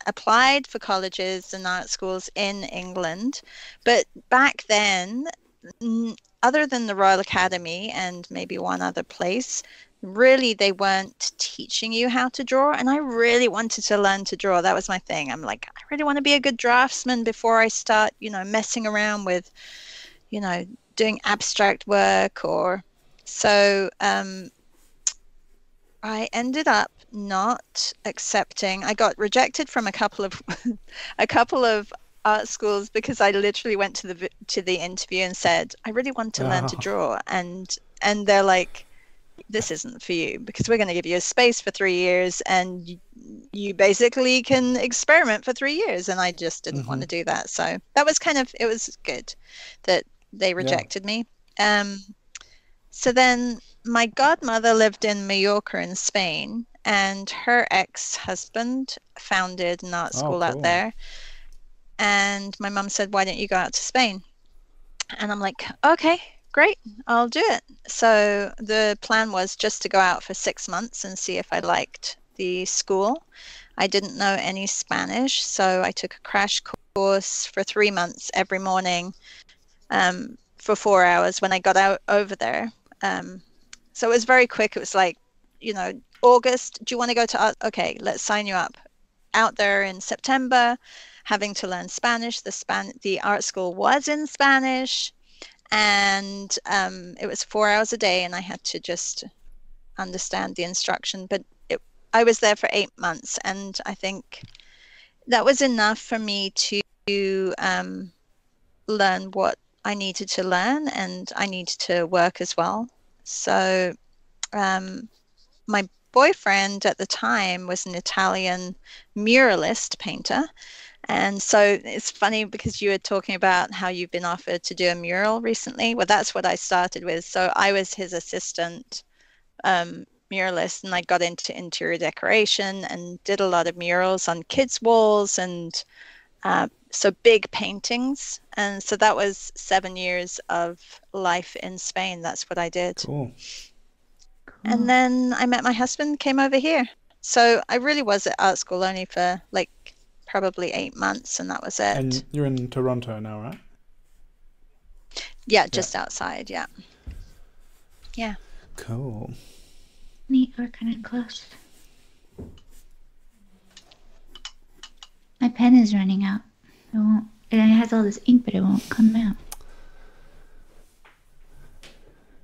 applied for colleges and art schools in England. But back then, n- other than the Royal Academy and maybe one other place, really they weren't teaching you how to draw. And I really wanted to learn to draw. That was my thing. I'm like, I really want to be a good draftsman before I start, you know, messing around with, you know, doing abstract work or so. Um, I ended up not accepting. I got rejected from a couple of a couple of art schools because I literally went to the to the interview and said I really want to learn to Oh. draw and and they're like this isn't for you because we're going to give you a space for 3 years and you, basically can experiment for 3 years and I just didn't want to do that. So that was kind of it was good that they rejected me. Um so then my godmother lived in Mallorca in Spain, and her ex husband founded an art Oh, school out there. And my mum said, Why don't you go out to Spain? And I'm like, Okay, great, I'll do it. So the plan was just to go out for six months and see if I liked the school. I didn't know any Spanish, so I took a crash course for three months every morning um, for four hours when I got out over there. Um, so it was very quick. It was like, you know, August, do you want to go to art? Okay, let's sign you up. Out there in September, having to learn Spanish. The span the art school was in Spanish, and um, it was four hours a day, and I had to just understand the instruction. But it, I was there for eight months, and I think that was enough for me to um, learn what I needed to learn, and I needed to work as well. So um, my boyfriend at the time was an Italian muralist painter. And so it's funny because you were talking about how you've been offered to do a mural recently. Well, that's what I started with. So I was his assistant um, muralist, and I got into interior decoration and did a lot of murals on kids' walls and uh, so big paintings. And so that was seven years of life in Spain. That's what I did. Cool. And then I met my husband, came over here. So I really was at art school only for like probably eight months, and that was it. And you're in Toronto now, right? Yeah, just outside. Yeah. Yeah. Cool. Neat, we're kind of close. My pen is running out. It won't. And it has all this ink, but it won't come out.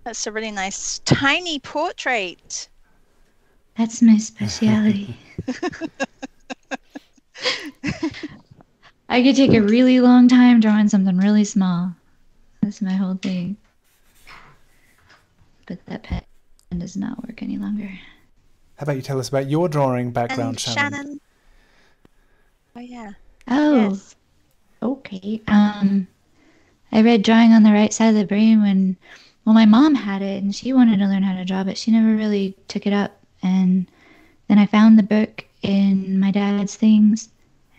That's a really nice tiny portrait. That's my speciality. I could take a really long time drawing something really small. That's my whole thing. But that pen does not work any longer. How about you tell us about your drawing background, and Shannon? Shannon. Oh yeah. Oh, Yes. okay. Um, I read Drawing on the Right Side of the Brain when, well, my mom had it and she wanted to learn how to draw, but she never really took it up. And then I found the book in my dad's things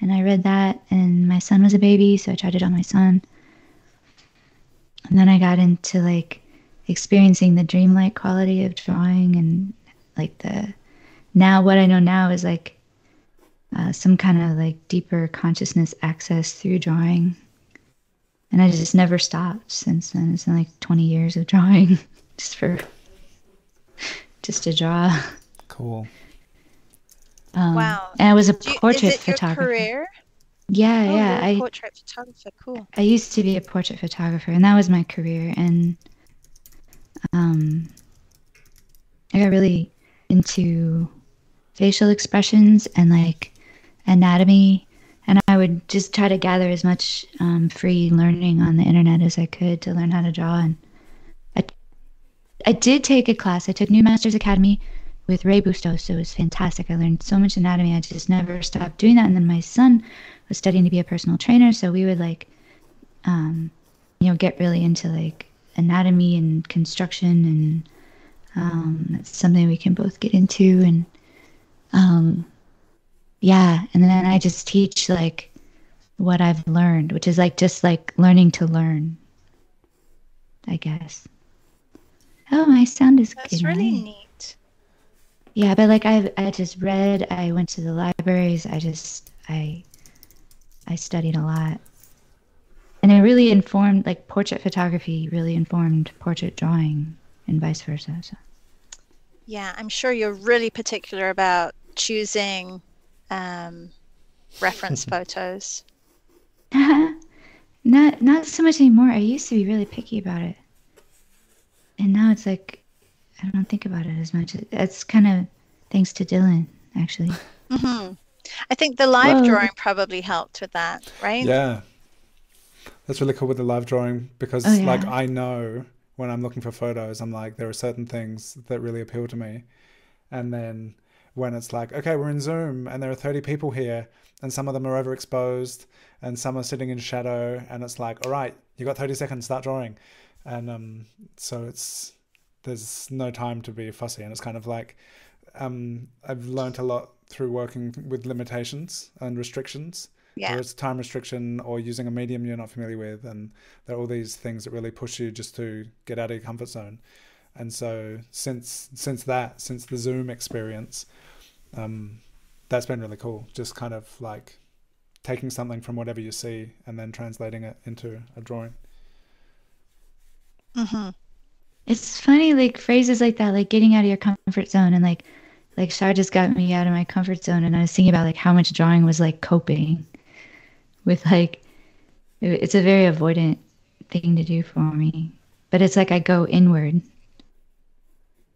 and I read that, and my son was a baby, so I tried it on my son. And then I got into like experiencing the dreamlike quality of drawing and like the now what I know now is like uh, some kind of like deeper consciousness access through drawing. And I just never stopped since then. It's been like 20 years of drawing just for just to draw. Cool. Um, Wow. And I was a you- portrait is it your photographer. career? Yeah, Oh, yeah. I, portrait photographer. Cool. I used to be a portrait photographer, and that was my career. And um, I got really into facial expressions and like anatomy. And I would just try to gather as much um, free learning on the internet as I could to learn how to draw. And I, I did take a class. I took New Masters Academy with Rey Bustos. It was fantastic. I learned so much anatomy. I just never stopped doing that. And then my son was studying to be a personal trainer. So we would like um, you know, get really into like anatomy and construction, and um, that's something we can both get into. And um, yeah, and then I just teach like what I've learned, which is like just like learning to learn, I guess. Oh, my sound is That's getting really away. neat. Yeah, but like I I just read, I went to the libraries, I just I I studied a lot. And it really informed like portrait photography really informed portrait drawing and vice versa. So Yeah, I'm sure you're really particular about choosing um, reference photos. not not so much anymore. I used to be really picky about it. And now it's like I don't think about it as much. It's kind of thanks to Dylan, actually. hmm I think the live Whoa. drawing probably helped with that, right? Yeah. That's really cool with the live drawing because Oh, yeah. like I know when I'm looking for photos, I'm like, there are certain things that really appeal to me. And then when it's like, okay, we're in Zoom and there are 30 people here and some of them are overexposed and some are sitting in shadow and it's like, all right, you got 30 seconds, start drawing. And um, so it's, there's no time to be fussy. And it's kind of like, um, I've learned a lot through working with limitations and restrictions Yeah. whether it's time restriction or using a medium you're not familiar with and there are all these things that really push you just to get out of your comfort zone and so since since that since the zoom experience um, that's been really cool. Just kind of like taking something from whatever you see and then translating it into a drawing. Mm-hmm. It's funny, like phrases like that, like getting out of your comfort zone, and like, like Shar just got me out of my comfort zone, and I was thinking about like how much drawing was like coping with like, it's a very avoidant thing to do for me, but it's like I go inward,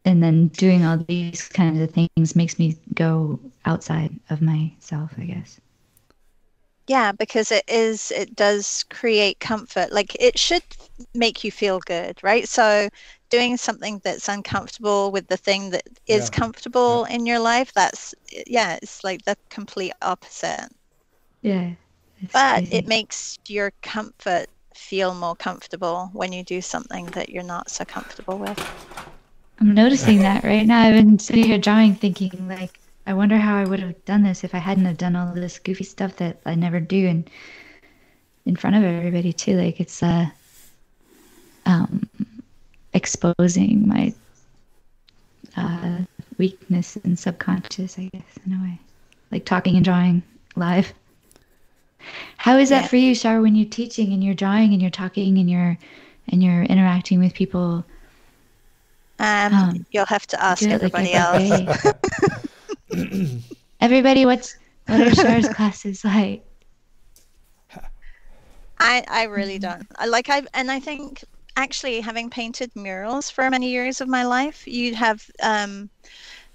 and then doing all these kinds of things makes me go outside of myself, I guess. Yeah, because it is, it does create comfort. Like it should make you feel good, right? So doing something that's uncomfortable with the thing that is Yeah. comfortable in your life, that's, yeah, it's like the complete opposite. Yeah. But crazy. it makes your comfort feel more comfortable when you do something that you're not so comfortable with. I'm noticing that right now. I've been sitting here drawing, thinking like, I wonder how I would have done this if I hadn't have done all this goofy stuff that I never do, and in front of everybody too. Like it's uh, um, exposing my uh, weakness and subconscious, I guess, in a way, like talking and drawing live. How is that Yeah. for you, Shar? When you're teaching and you're drawing and you're talking and you're and you're interacting with people? Um, Um, you'll have to ask it like everybody else. everybody, what's what are Shar's classes like? I, I really don't. I like I and I think actually having painted murals for many years of my life, you'd have um,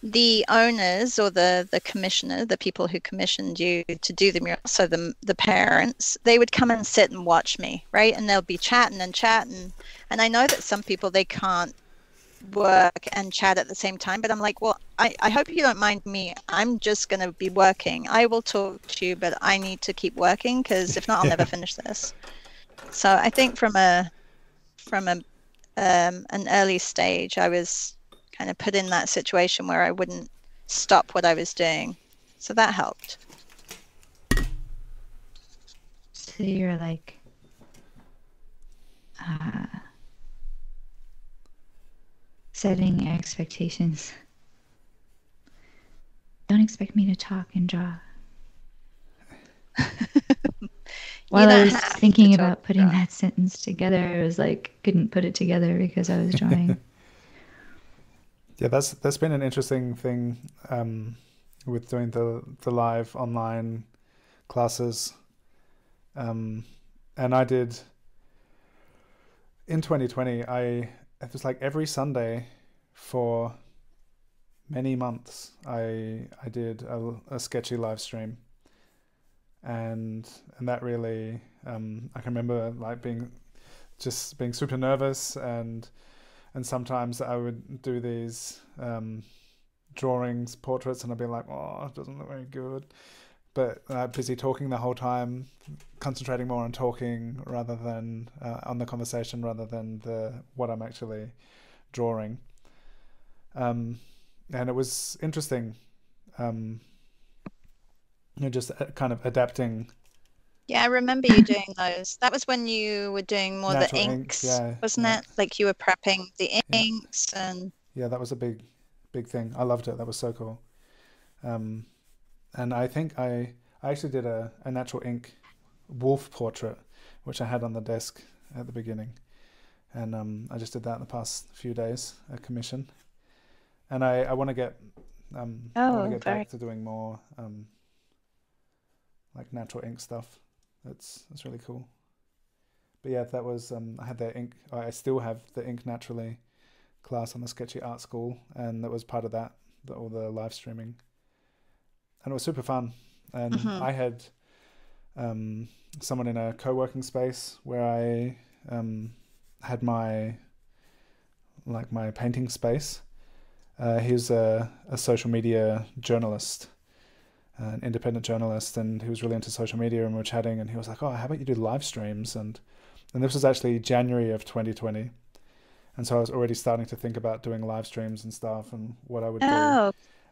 the owners or the the commissioner, the people who commissioned you to do the mural, so the the parents, they would come and sit and watch me, right? And they'll be chatting and chatting. And I know that some people they can't work and chat at the same time, but I'm like, well, I, I hope you don't mind me. I'm just going to be working. I will talk to you, but I need to keep working because if not, I'll never finish this. So I think from a from a um, an early stage, I was kind of put in that situation where I wouldn't stop what I was doing. So that helped. So you're like, uh, setting expectations. Don't expect me to talk and draw. While I was thinking about and putting draw. that sentence together, I was like, couldn't put it together because I was drawing. Yeah, that's that's been an interesting thing um, with doing the the live online classes, um, and I did in 2020. I it was like every Sunday for many months. I I did a, a sketchy live stream, and and that really um, I can remember like being just being super nervous and and sometimes I would do these um, drawings, portraits, and I'd be like, "Oh, it doesn't look very good," but uh, busy talking the whole time, concentrating more on talking rather than uh, on the conversation rather than the what I'm actually drawing. Um, and it was interesting, um, you know, just uh, kind of adapting. Yeah, I remember you doing those. That was when you were doing more the inks, inks, yeah, wasn't yeah. it? Like you were prepping the Yeah. inks and Yeah, that was a big, big thing. I loved it. That was so cool. Um, and I think I I actually did a, a natural ink wolf portrait, which I had on the desk at the beginning, and um, I just did that in the past few days, a commission. And I I want to get um I want Oh, to get very- back to doing more um like natural ink stuff. That's that's really cool. But yeah, that was um I had the ink. I still have the ink naturally class on the Sketchy Art School, and that was part of that, the, all the live streaming, and it was super fun. And Mhm. I had um, someone in a co-working space where I um, had my like my painting space. Uh, he was a, a social media journalist, an independent journalist, and he was really into social media. And we were chatting, and he was like, "Oh, how about you do live streams?" And and this was actually January of 2020. And so I was already starting to think about doing live streams and stuff and what I would do.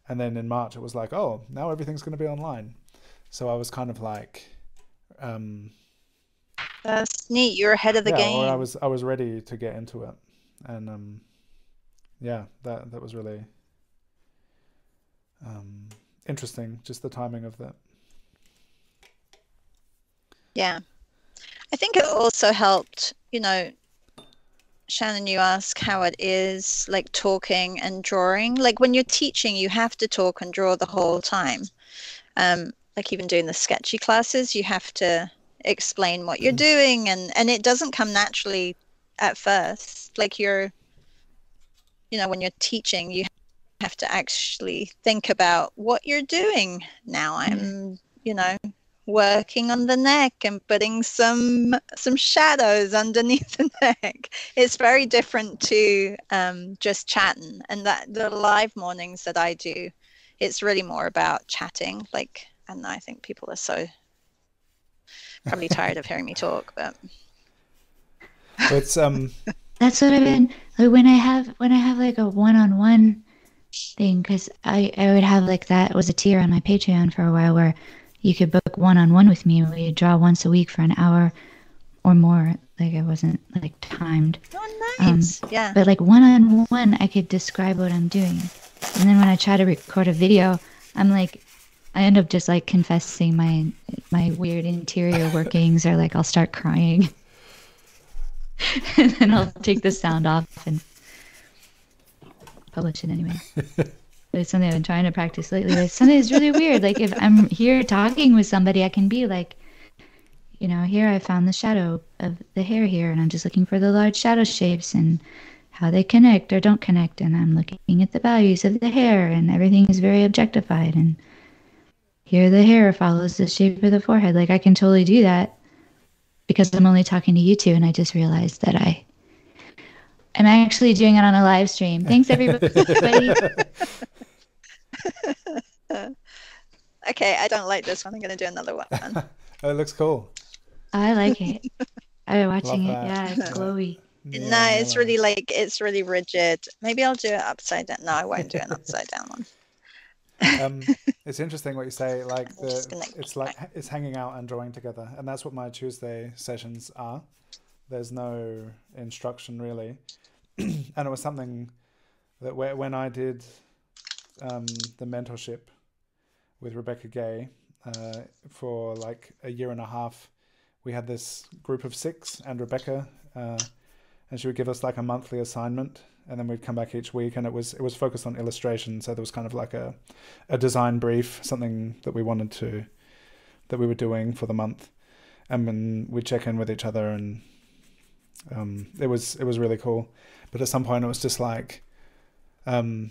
And then in March, it was like, oh, now everything's going to be online. So I was kind of like, um, that's neat. You're ahead of the yeah, game. or I was I was ready to get into it, and um, yeah, that that was really um, interesting, just the timing of that. Yeah. I think it also helped, you know, Shannon, you ask how it is like talking and drawing. Like when you're teaching, you have to talk and draw the whole time. Um, like even doing the sketchy classes, you have to explain what you're doing, and and it doesn't come naturally at first. Like you're, you know, when you're teaching, you have to actually think about what you're doing. Now I'm, you know, working on the neck and putting some some shadows underneath the neck. It's very different to um, just chatting. And that the live mornings that I do, it's really more about chatting. Like, and I think people are so probably tired of hearing me talk, but it's um. That's what I've been like when I have when I have like a one-on-one thing because I I would have like that was a tier on my Patreon for a while where you could book one on one with me. And We draw once a week for an hour or more. Like I wasn't like timed. Oh, nice. Um, yeah. But like one on one, I could describe what I'm doing. And then when I try to record a video, I'm like, I end up just like confessing my my weird interior workings, or like I'll start crying, and then I'll take the sound off and publish it anyway. It's something I've been trying to practice lately. But something is really weird. Like if I'm here talking with somebody, I can be like, you know, here I found the shadow of the hair here, and I'm just looking for the large shadow shapes and how they connect or don't connect, and I'm looking at the values of the hair, and everything is very objectified. And here the hair follows the shape of the forehead. Like I can totally do that because I'm only talking to you two, and I just realized that I I'm actually doing it on a live stream. Thanks, everybody. okay, I don't like this one. I'm going to do another one. it looks cool. I like it. I'm watching it. Yeah, it's glowy. Yeah, no, it's really like it's really rigid. Maybe I'll do it upside down. No, I won't do an upside down one. um, it's interesting what you say. Like the, it's like it's hanging out and drawing together, and that's what my Tuesday sessions are. There's no instruction really, and it was something that when I did um, the mentorship with Rebecca Guay uh, for like a year and a half. We had this group of six and Rebecca, uh, and she would give us like a monthly assignment, and then we'd come back each week, and it was it was focused on illustration. So there was kind of like a a design brief, something that we wanted to that we were doing for the month, and then we'd check in with each other, and um, it was it was really cool. But at some point, it was just like um,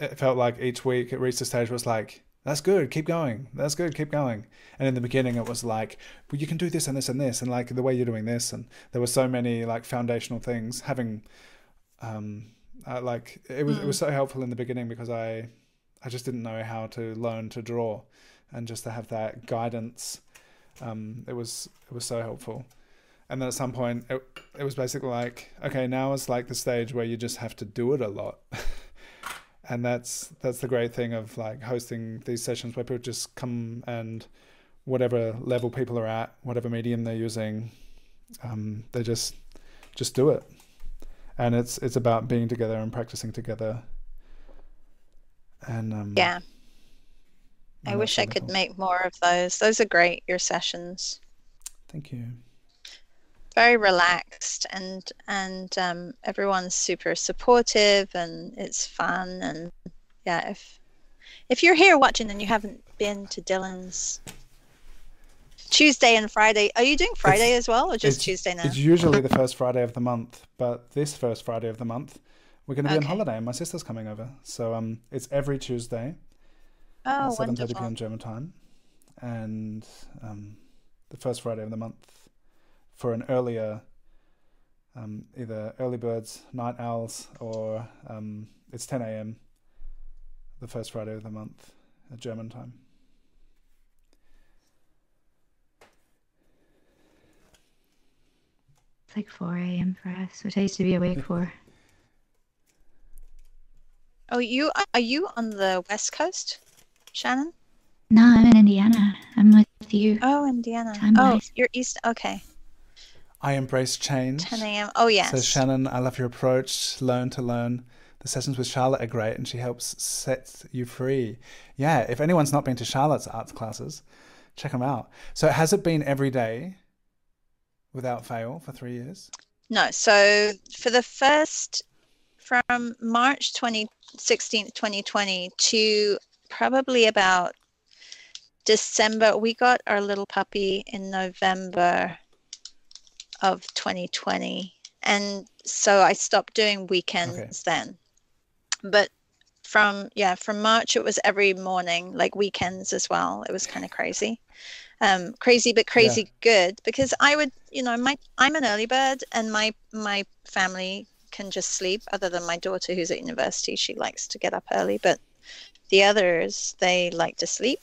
it felt like each week it reached a stage where it's like, that's good, keep going. That's good, keep going. And in the beginning, it was like, well, you can do this and this and this, and like the way you're doing this, and there were so many like foundational things. Having, um, uh, like it was mm. it was mm. so helpful in the beginning because I, I just didn't know how to learn to draw, and just to have that guidance, um, it was it was so helpful. And then at some point, it it was basically like, okay, now it's like the stage where you just have to do it a lot. and that's that's the great thing of like hosting these sessions where people just come and whatever level people are at, whatever medium they're using, um, they just just do it. And it's it's about being together and practicing together. And um, yeah, I wish I could make more of those. Those are great. Your sessions. Thank you very relaxed and and um, everyone's super supportive and it's fun and yeah if if you're here watching and you haven't been to Dylan's Tuesday and Friday are you doing Friday it's, as well or just Tuesday now it's usually the first Friday of the month but this first Friday of the month we're going to be okay. on holiday and my sister's coming over so um it's every Tuesday oh, at 7.30 p.m. German time and um, the first Friday of the month for an earlier, um, either early birds, night owls, or um, it's 10 a.m. the first Friday of the month at German time. It's like 4 a.m. for us, which I used to be awake for. Oh, you are you on the west coast, Shannon? No, I'm in Indiana. I'm with you. Oh, Indiana. oh, you're east. Okay. I embrace change. 10 a.m. Oh, yes. So, Shannon, I love your approach. Learn to learn. the sessions with Charlotte are great, and she helps set you free. Yeah, if anyone's not been to Charlotte's arts classes, check them out. So has it been every day without fail for three years? No. So for the first from March 2016 2020 to probably about December, we got our little puppy in November of 2020. And so I stopped doing weekends okay. then. But from yeah, from March it was every morning, like weekends as well. It was kind of crazy. Um, crazy but crazy yeah. good because I would, you know, my I'm an early bird and my my family can just sleep other than my daughter who's at university, she likes to get up early, but the others they like to sleep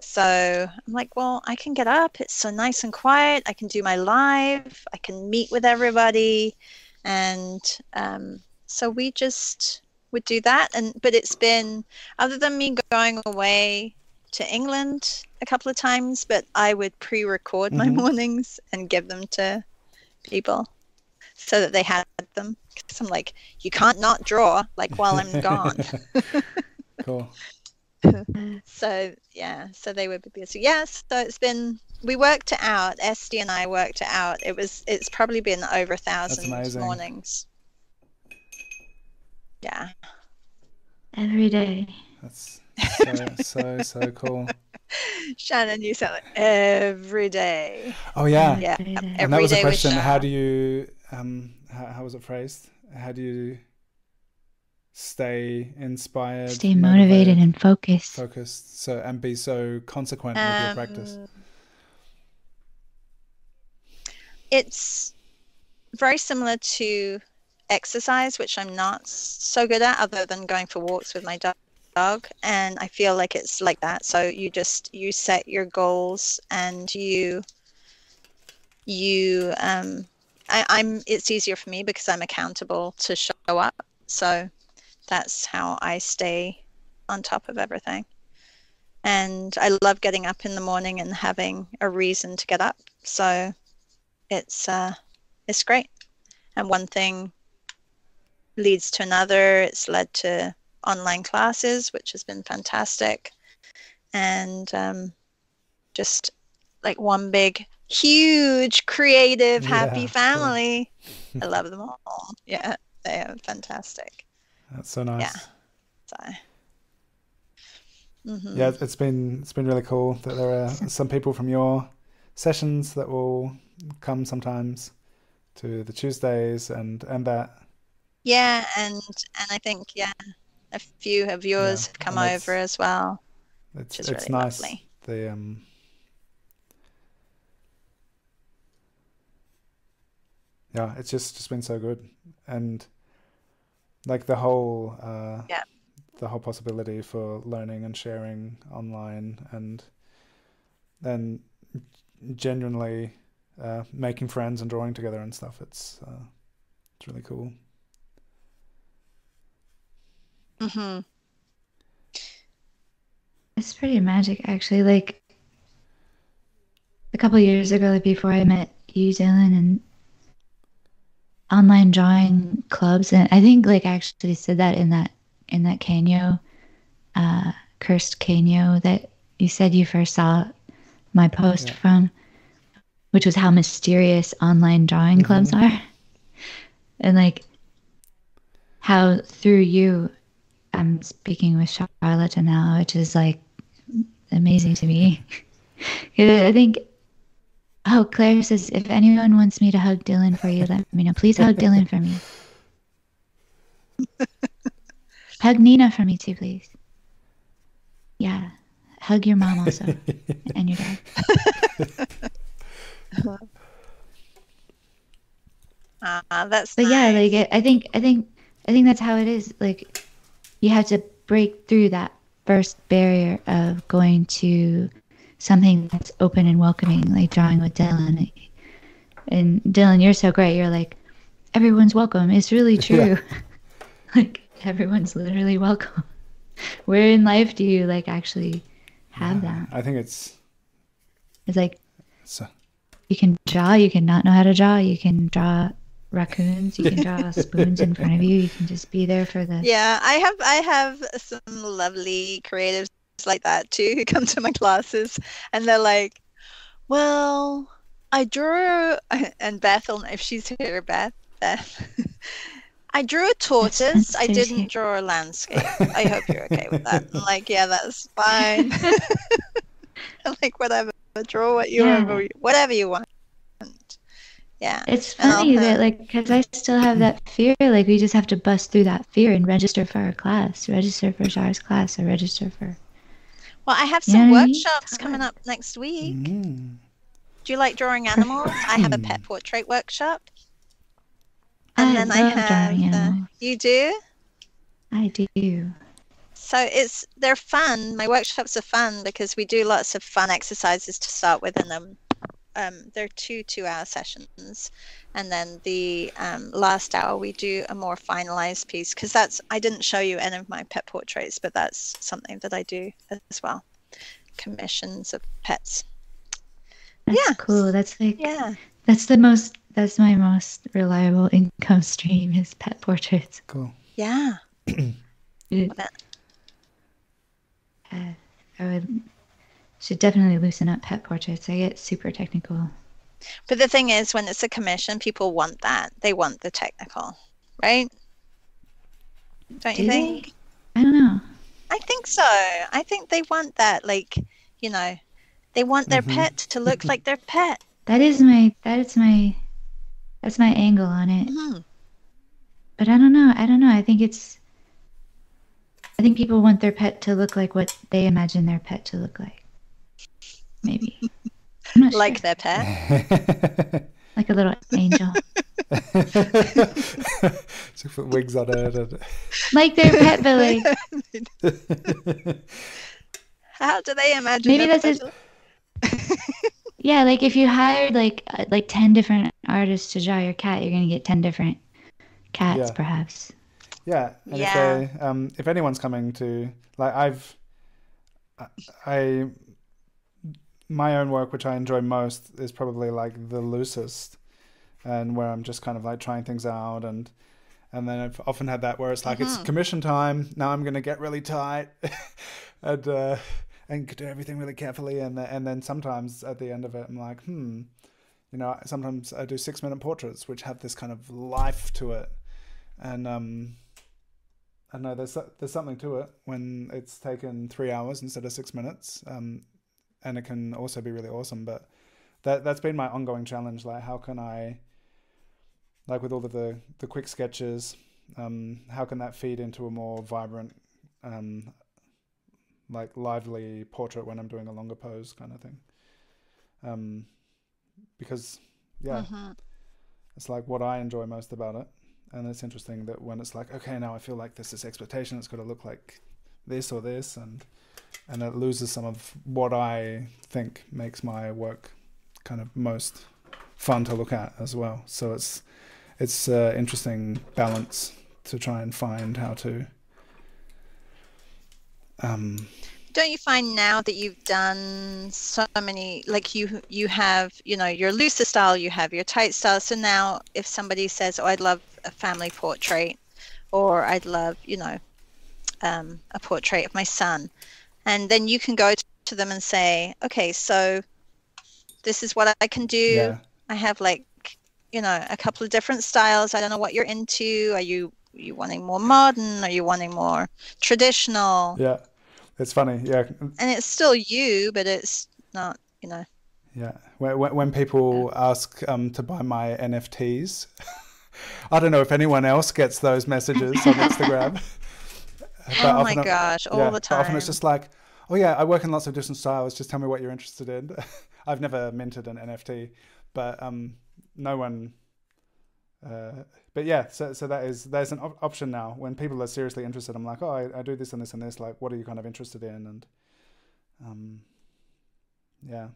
so I'm like, well, I can get up. It's so nice and quiet. I can do my live. I can meet with everybody, and um, so we just would do that. And but it's been other than me going away to England a couple of times, but I would pre-record mm-hmm. my mornings and give them to people so that they had them. Because I'm like, you can't not draw like while I'm gone. cool. So yeah, so they would be busy. Yes, so it's been we worked it out. Esty and I worked it out. It was it's probably been over a thousand mornings. Yeah. Every day. That's so so so cool. Shannon, you sound like every day. Oh yeah, yeah. and that was a question. How do you um how, how was it phrased? How do you stay inspired, stay motivated, and focused. Focused. So and be so consequent um, with your practice. Um, it's very similar to exercise, which I'm not so good at, other than going for walks with my dog. And I feel like it's like that. So you just you set your goals and you you um I, I'm it's easier for me because I'm accountable to show up. So that's how I stay on top of everything. And I love getting up in the morning and having a reason to get up. So it's uh, it's great. And one thing leads to another. It's led to online classes, which has been fantastic, and um, just like one big, huge, creative, happy yeah, family. Cool. I love them all. Yeah, they are fantastic. That's so nice. Yeah. So. Mm-hmm. Yeah, it's been it's been really cool that there are some people from your sessions that will come sometimes to the Tuesdays and and that. Yeah, and and I think yeah, a few of yours yeah, have come over as well. It's it's really nice. Lovely. The um. Yeah, it's just just been so good, and like the whole uh, yeah. the whole possibility for learning and sharing online and then genuinely uh, making friends and drawing together and stuff. It's uh, it's really cool. Mhm it's pretty magic actually. Like a couple years ago like before i met you dylan and online drawing clubs and i think like I actually said that in that in that canyo uh cursed canyo that you said you first saw my post yeah. from which was how mysterious online drawing mm-hmm. clubs are and like how through you i'm speaking with charlotte now which is like amazing to me i think Oh, Claire says, if anyone wants me to hug Dylan for you, let me know. Please hug Dylan for me. hug Nina for me too, please. Yeah. Hug your mom also. and your dad. Uh, that's but nice. yeah like i think i think i think that's how it is like you have to break through that first barrier of going to something that's open and welcoming, like drawing with Dylan. And Dylan, you're so great. You're like, everyone's welcome. It's really true. Yeah. like everyone's literally welcome. Where in life do you like actually have yeah, that? I think it's it's like so. you can draw, you can not know how to draw, you can draw raccoons. You can draw spoons in front of you. You can just be there for the. Yeah, I have I have some lovely creatives like that too who come to my classes and they're like, "Well, I drew," and Beth, if she's here, Beth, Beth. I drew a tortoise. I didn't draw a landscape. I hope you're okay with that. I'm like, yeah, that's fine. I'm like, whatever. Draw what you Yeah. whatever, whatever you want. Yeah. It's funny that, like, because I still have that fear. Like, we just have to bust through that fear and register for our class, register for Shara's class, or register for. Well, I have some know what I mean? workshops coming up next week. Mm. Do you like drawing animals? I have a pet portrait workshop. And I then I have uh, you do? I do. So it's they're fun. My workshops are fun because we do lots of fun exercises to start with and then um, they're two two-hour sessions, and then the um, last hour we do a more finalized piece because that's I didn't show you any of my pet portraits, but that's something that I do as well, commissions of pets. That's Yeah. cool. That's like Yeah, that's the most. That's my most reliable income stream is pet portraits. Cool. yeah. It- uh, I would should definitely loosen up pet portraits. I get super technical. But the thing is, when it's a commission, people want that. They want the technical, right? Don't you think? they? I don't know. I think so. I think they want that. Like, you know, they want their Mhm. pet to look like their pet. That is my that is my that's my angle on it. Mhm. But I don't know. I don't know. I think it's I think people want their pet to look like what they imagine their pet to look like. Maybe. I'm not Like sure. their pet. like a little angel. so put wigs on it. And... like their pet but like How do they imagine? Maybe that's pet it. yeah, like if you hired like uh, like 10 different artists to draw your cat, you're going to get 10 different cats Yeah. perhaps. Yeah, and Yeah. if they, um, if anyone's coming to like I've, I- I, my own work, which I enjoy most, is probably like the loosest, and where I'm just kind of like trying things out, and and then I've often had that where it's like it's Mhm. commission time. Now I'm gonna get really tight, and uh, and do everything really carefully, and then, and then sometimes at the end of it, I'm like, hmm, you know, sometimes I do six minute portraits which have this kind of life to it, and um. I know there's there's something to it when it's taken three hours instead of six minutes, um, and it can also be really awesome. But that that's been my ongoing challenge. Like, how can I, like with all of the the quick sketches, um, how can that feed into a more vibrant, um, like lively portrait when I'm doing a longer pose kind of thing. Um, because yeah, Mhm. it's like what I enjoy most about it. And it's interesting that when it's like, okay, now I feel like there's this expectation, it's got to look like this or this, and and it loses some of what I think makes my work kind of most fun to look at as well. So it's it's uh, interesting balance to try and find how to. Um, Don't you find now that you've done so many, like you you have, you know, your looser style, you have your tight style. So now, if somebody says, "Oh, I'd love a family portrait," or "I'd love, you know, um, a portrait of my son," and then you can go to them and say, "Okay, so this is what I can do. yeah, I have like, you know, a couple of different styles. I don't know what you're into. Are you you wanting more modern? Are you wanting more traditional?" yeah, it's funny. Yeah, and it's still you, but it's not, you know. Yeah, when when, when people ask um, to buy my NFTs, I don't know if anyone else gets those messages on Instagram. Oh my gosh, all yeah, the time. Often it's just like, oh yeah, I work in lots of different styles. Just tell me what you're interested in. I've never minted an NFT, but um, no one. Uh, but yeah, so so that is there's an op- option now when people are seriously interested. I'm like, oh, I, I do this and this and this. Like, what are you kind of interested in? And um, yeah.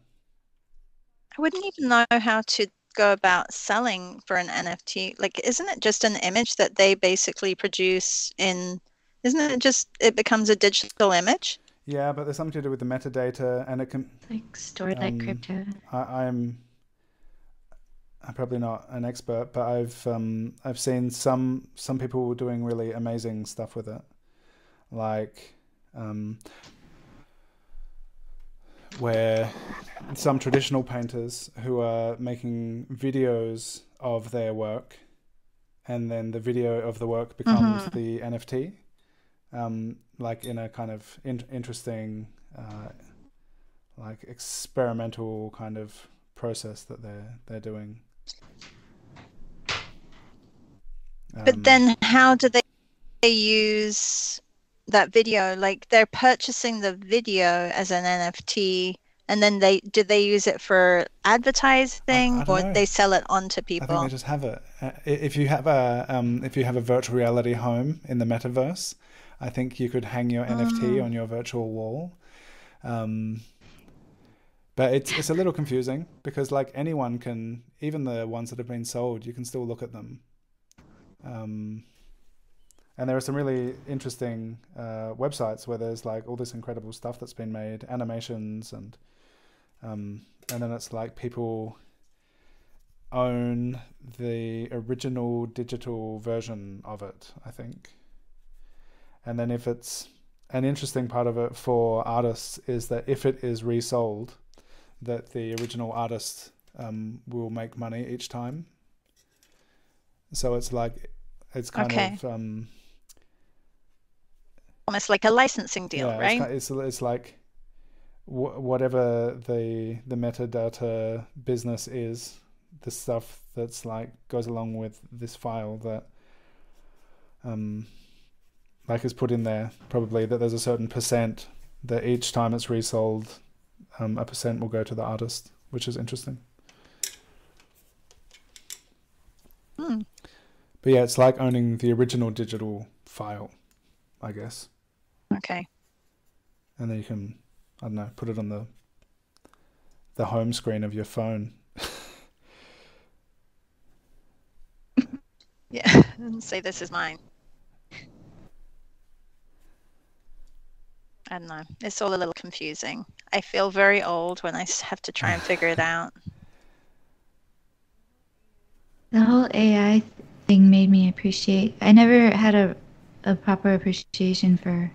I wouldn't even know how to go about selling for an NFT. Like, isn't it just an image that they basically produce in? Isn't it just it becomes a digital image? Yeah, but there's something to do with the metadata, and it can. Like stored like Um, crypto. I, I'm. I'm probably not an expert, but I've um, I've seen some some people doing really amazing stuff with it, like um, where some traditional painters who are making videos of their work, and then the video of the work becomes Mhm. the NFT, um, like in a kind of in- interesting, uh, like experimental kind of process that they're they're doing. But Um, then how do they, they use that video? Like they're purchasing the video as an NFT and then they do they use it for advertising don't or know. they sell it on to people? I think they just have it. Uh, If you have a um, if you have a virtual reality home in the metaverse, I think you could hang your NFT Mm. on your virtual wall. Um, but it's it's a little confusing because like anyone can, even the ones that have been sold, you can still look at them. Um, and there are some really interesting uh, websites where there's like all this incredible stuff that's been made, animations and um, and then it's like people own the original digital version of it, I think. And then if it's an interesting part of it for artists is that if it is resold, that the original artist um, will make money each time. So it's like it's kind Okay. of um, Almost like a licensing deal, yeah, right? It's, it's it's like wh- whatever the the metadata business is, the stuff that's like goes along with this file that um like is put in there probably that there's a certain percent that each time it's resold um, a percent will go to the artist which is interesting Hmm. but yeah it's like owning the original digital file i guess Okay. and then you can I don't know put it on the the home screen of your phone. Yeah. And say this is mine. I don't know. It's all a little confusing. I feel very old when I have to try and figure it out. The whole AI thing made me appreciate. I never had a, a proper appreciation for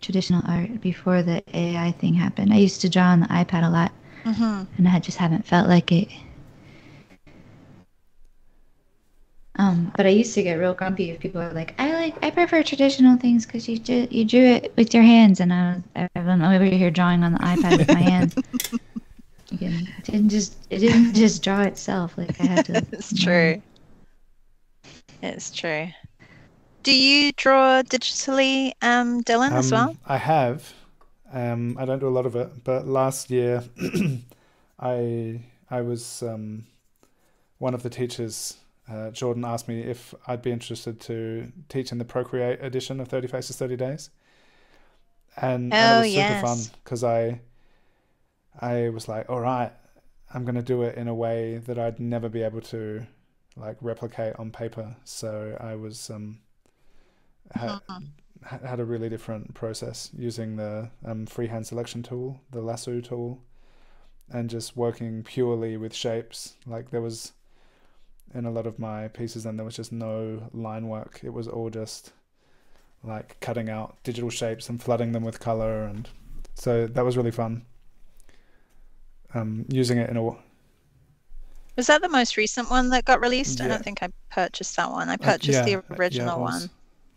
traditional art before the AI thing happened. I used to draw on the iPad a lot, hmm and I just haven't felt like it. Um, but I used to get real grumpy if people are like, "I like, I prefer traditional things because you drew, you drew it with your hands," and I was, I'm over here drawing on the iPad with my hands. Again, it didn't just, it didn't just draw itself. Like I had to. It's true. It's true. Do you draw digitally, um, Dylan, as well? Um, I have. Um, I don't do a lot of it, but last year, I I was um, one of the teachers. Uh, Jordan asked me if I'd be interested to teach in the Procreate edition of Thirty Faces, Thirty Days, and, and Oh, it was super fun because I I was like, all right, I'm gonna do it in a way that I'd never be able to like replicate on paper. So I was um, ha- Mhm. ha- had a really different process using the um, freehand selection tool, the lasso tool, and just working purely with shapes. Like there was in a lot of my pieces, and there was just no line work. It was all just like cutting out digital shapes and flooding them with color, and so that was really fun. Um, using it in a Was that the most recent one that got released? I don't think I purchased that one. I Uh, purchased the uh, yeah, it original was.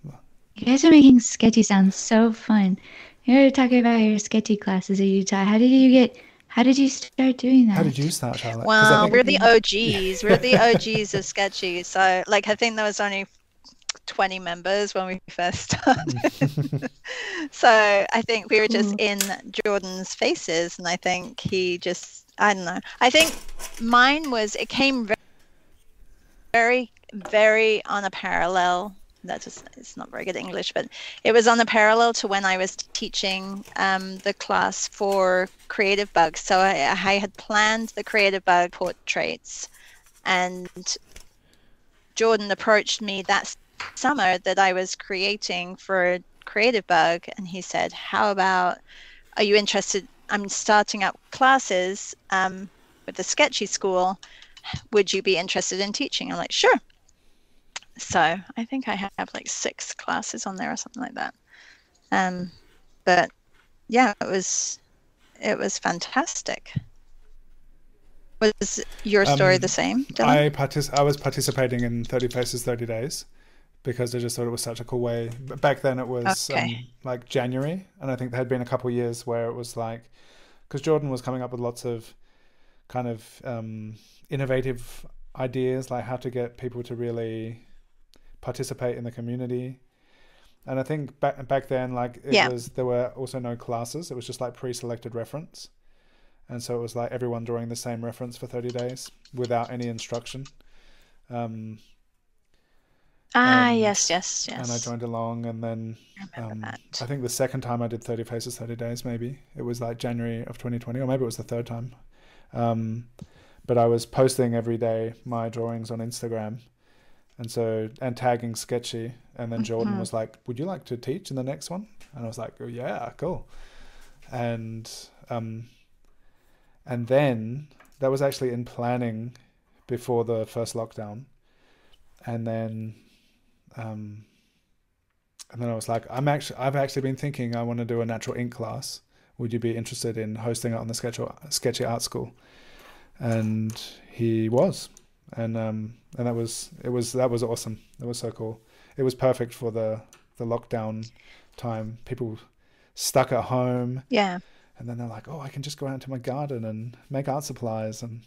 one. You guys are making Sktchy sound so fun. You're talking about your Sktchy classes at Utah. How did you get? How did you start doing that? How did you start, Charlotte? Well, think- we're the OGs. We're the OGs of Sktchy. So, like, I think there was only 20 members when we first started. so, I think we were just in Jordan's faces, and I think he just, I don't know. I think mine was, it came ve- very, very on a parallel. That just, it's not very good English, but it was on a parallel to when I was teaching um, the class for Creativebugs. So I, I had planned the Creativebug portraits, and Jordan approached me that summer that I was creating for Creativebug, and he said, "How about? Are you interested? I'm starting up classes um, with the Sktchy School." would you be interested in teaching? I'm like, sure. So I think I have like six classes on there or something like that. Um, but yeah, it was it was fantastic. Was your story Um, the same? Dylan? I partic- I was participating in 30 Faces 30 Days because I just thought it was such a cool way. But back then it was um, like January, and I think there had been a couple of years where it was like because Jordan was coming up with lots of kind of um, innovative ideas, like how to get people to really participate in the community. And I think back back then, like it Yeah. was, there were also no classes. It was just like pre-selected reference, and so it was like everyone drawing the same reference for thirty days without any instruction. Um, ah, and- yes, yes, yes. and I joined along, and then I um. I think the second time I did 30 Faces, 30 Days, maybe it was like January of 2020, or maybe it was the third time. Um, but I was posting every day my drawings on Instagram, and so and tagging Sktchy, and then Jordan Mhm. was like, "Would you like to teach in the next one?" And I was like, oh, "Yeah, cool." And um, and then that was actually in planning before the first lockdown, and then um, and then I was like, I'm actually, I've actually been thinking I want to do a natural ink class. Would you be interested in hosting it on the Sktchy, Sktchy Art School? And he was, and um, and that was it was that was awesome. It was so cool. It was perfect for the the lockdown time. People stuck at home, Yeah. and then they're like, oh, I can just go out into my garden and make art supplies, and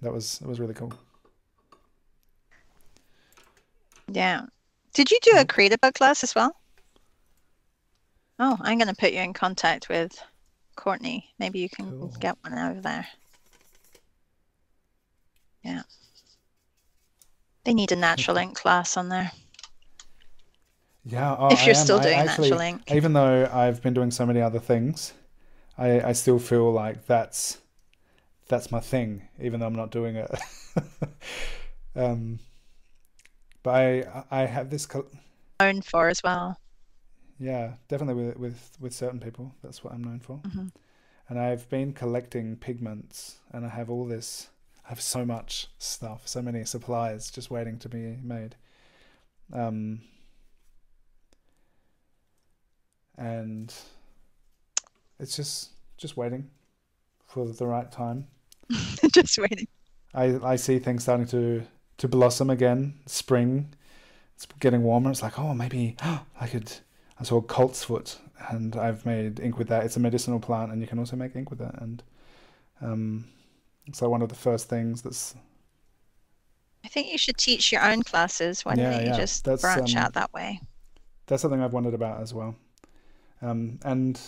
that was it was really cool. Yeah. Did you do a Yeah. Creative class as well? Oh, I'm going to put you in contact with Courtney. Maybe you can Cool. get one over there. Yeah. They need a natural ink class on there. Yeah, oh, if you're am. still I doing actually, natural ink. even though I've been doing so many other things, I I still feel like that's that's my thing, even though I'm not doing it. um, but I I have this col- Known for as well. yeah definitely with with with certain people that's what I'm known for, Mhm. and I've been collecting pigments, and I have all this. I have so much stuff, so many supplies just waiting to be made. Um, and it's just just waiting for the right time. Just waiting. I I see things starting to to blossom again. Spring, it's getting warmer. It's like oh maybe I could. I saw coltsfoot, and I've made ink with that. It's a medicinal plant, and you can also make ink with it. And um, like one of the first things that's I think you should teach your own classes. Why Yeah, don't you yeah. just That's, branch um, out that way? that's something I've wondered about as well. Um, and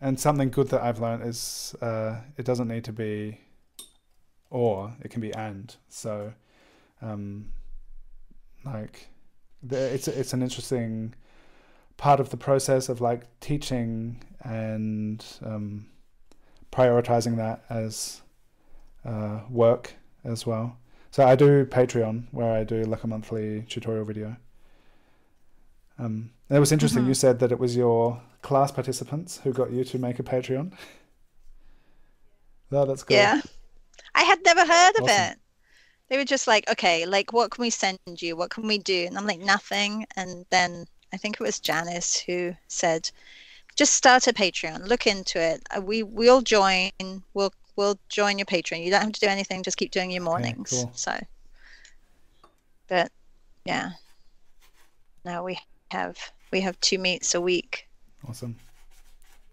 and something good that I've learned is uh, it doesn't need to be or it can be and. So um, like the, it's it's an interesting part of the process of like teaching and um, prioritizing that as uh, work as well. So I do Patreon where I do like a monthly tutorial video. Um, it was interesting. Mhm. You said that it was your class participants who got you to make a Patreon. No, that's cool. Yeah. I had never heard of Awesome. it. They were just like, okay, like what can we send you? What can we do? And I'm like, nothing. And then I think it was Janice who said, just start a Patreon, look into it. Uh, We we'll join. We'll we'll join your Patreon. You don't have to do anything. Just keep doing your mornings. cool. So, but yeah, now we have we have two meets a week Awesome.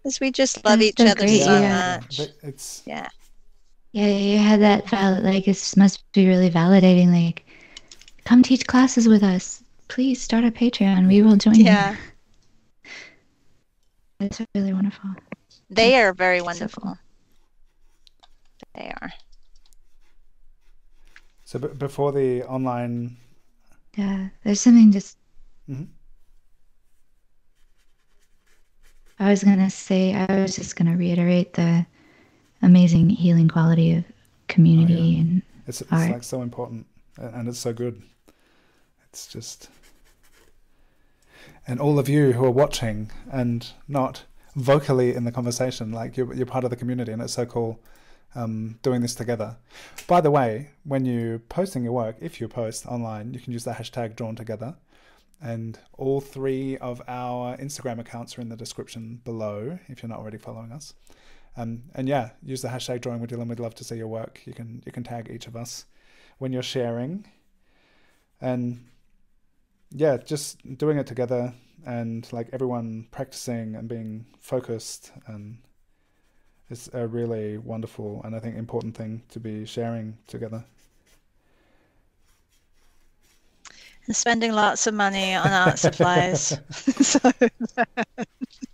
because we just love That's each so other great, so yeah. much. But It's Yeah. Yeah, you had that val like it must be really validating. Like, come teach classes with us. Please start a Patreon. We will join Yeah. you. It's really wonderful. They are very So wonderful. cool. They are. so b- before the online. Yeah, there's something just. Mhm. I was gonna say, I was just gonna reiterate the amazing healing quality of community and It's, it's Alright. like so important and it's so good. It's just. And all of you who are watching and not vocally in the conversation, like you're, you're part of the community, and it's so cool. um, doing this together. By the way, when you're posting your work, if you post online, you can use the hashtag drawn together. And all three of our Instagram accounts are in the description below if you're not already following us. Um, and yeah, use the hashtag drawing with Dylan. We'd love to see your work. You can you can tag each of us when you're sharing. And yeah, just doing it together and like everyone practicing and being focused and it's a really wonderful and I think important thing to be sharing together. And spending lots of money on art supplies. so,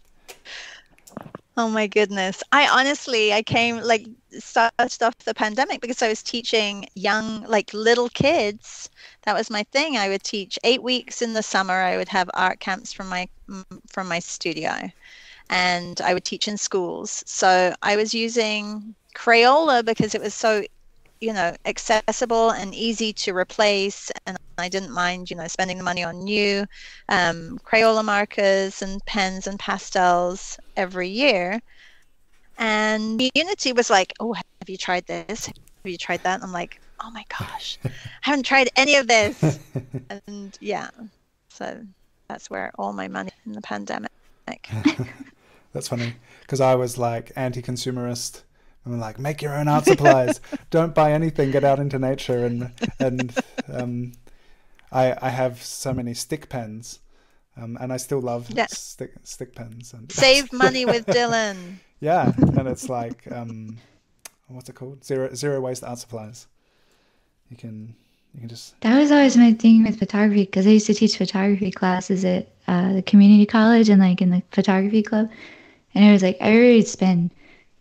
oh my goodness. I honestly, I came like started off the pandemic because I was teaching young, like little kids. That was my thing. I would teach eight weeks in the summer. I would have art camps from my from my studio, and I would teach in schools. So I was using Crayola because it was so, you know, accessible and easy to replace, and I didn't mind, you know, spending the money on new um, Crayola markers and pens and pastels every year and Unity was like, "Oh, have you tried this? Have you tried that?" And I'm like, "Oh my gosh, I haven't tried any of this." and yeah, so that's where all my money in the pandemic. that's funny because I was like anti-consumerist. I'm like, make your own art supplies. Don't buy anything. Get out into nature and and um, I I have so many stick pens. Um, and I still love yes. stick stick pens. And Save money with Dylan. Yeah, and it's like um, what's it called? Zero zero waste art supplies. You can you can just. That was always my thing with photography because I used to teach photography classes at uh, the community college and like in the photography club, and it was like I already spend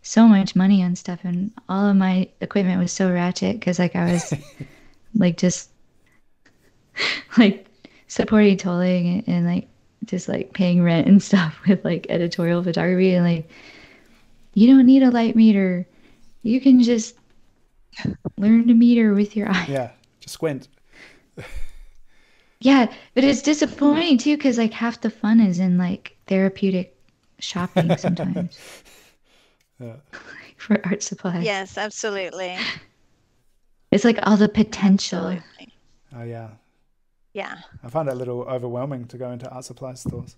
so much money on stuff and all of my equipment was so ratchet because like I was like just like supporting tolling and, and like just like paying rent and stuff with like editorial photography and like you don't need a light meter. You can just learn to meter with your eye. Yeah, just squint. yeah, but it's disappointing too because like half the fun is in like therapeutic shopping sometimes. yeah. For art supplies. Yes, absolutely. It's like all the potential. Absolutely. Oh yeah. Yeah. I find it a little overwhelming to go into art supply stores.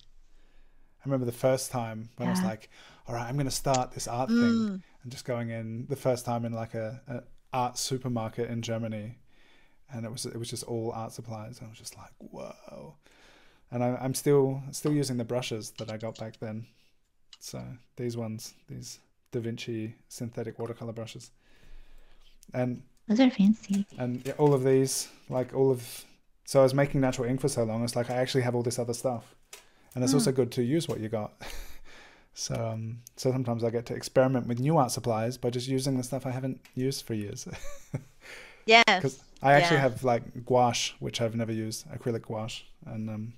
I remember the first time when yeah. I was like, all right, I'm going to start this art mm. thing. And just going in the first time in like a, a, art supermarket in Germany, and it was it was just all art supplies. And I was just like, whoa. And I, I'm still still using the brushes that I got back then. So these ones, these Da Vinci synthetic watercolor brushes, and those are fancy. And yeah, all of these, like all of, so I was making natural ink for so long. It's like I actually have all this other stuff, and it's mm. also good to use what you got. So, um, so sometimes I get to experiment with new art supplies by just using the stuff I haven't used for years. yeah. Because I actually yeah. have like gouache, which I've never used, acrylic gouache, and um,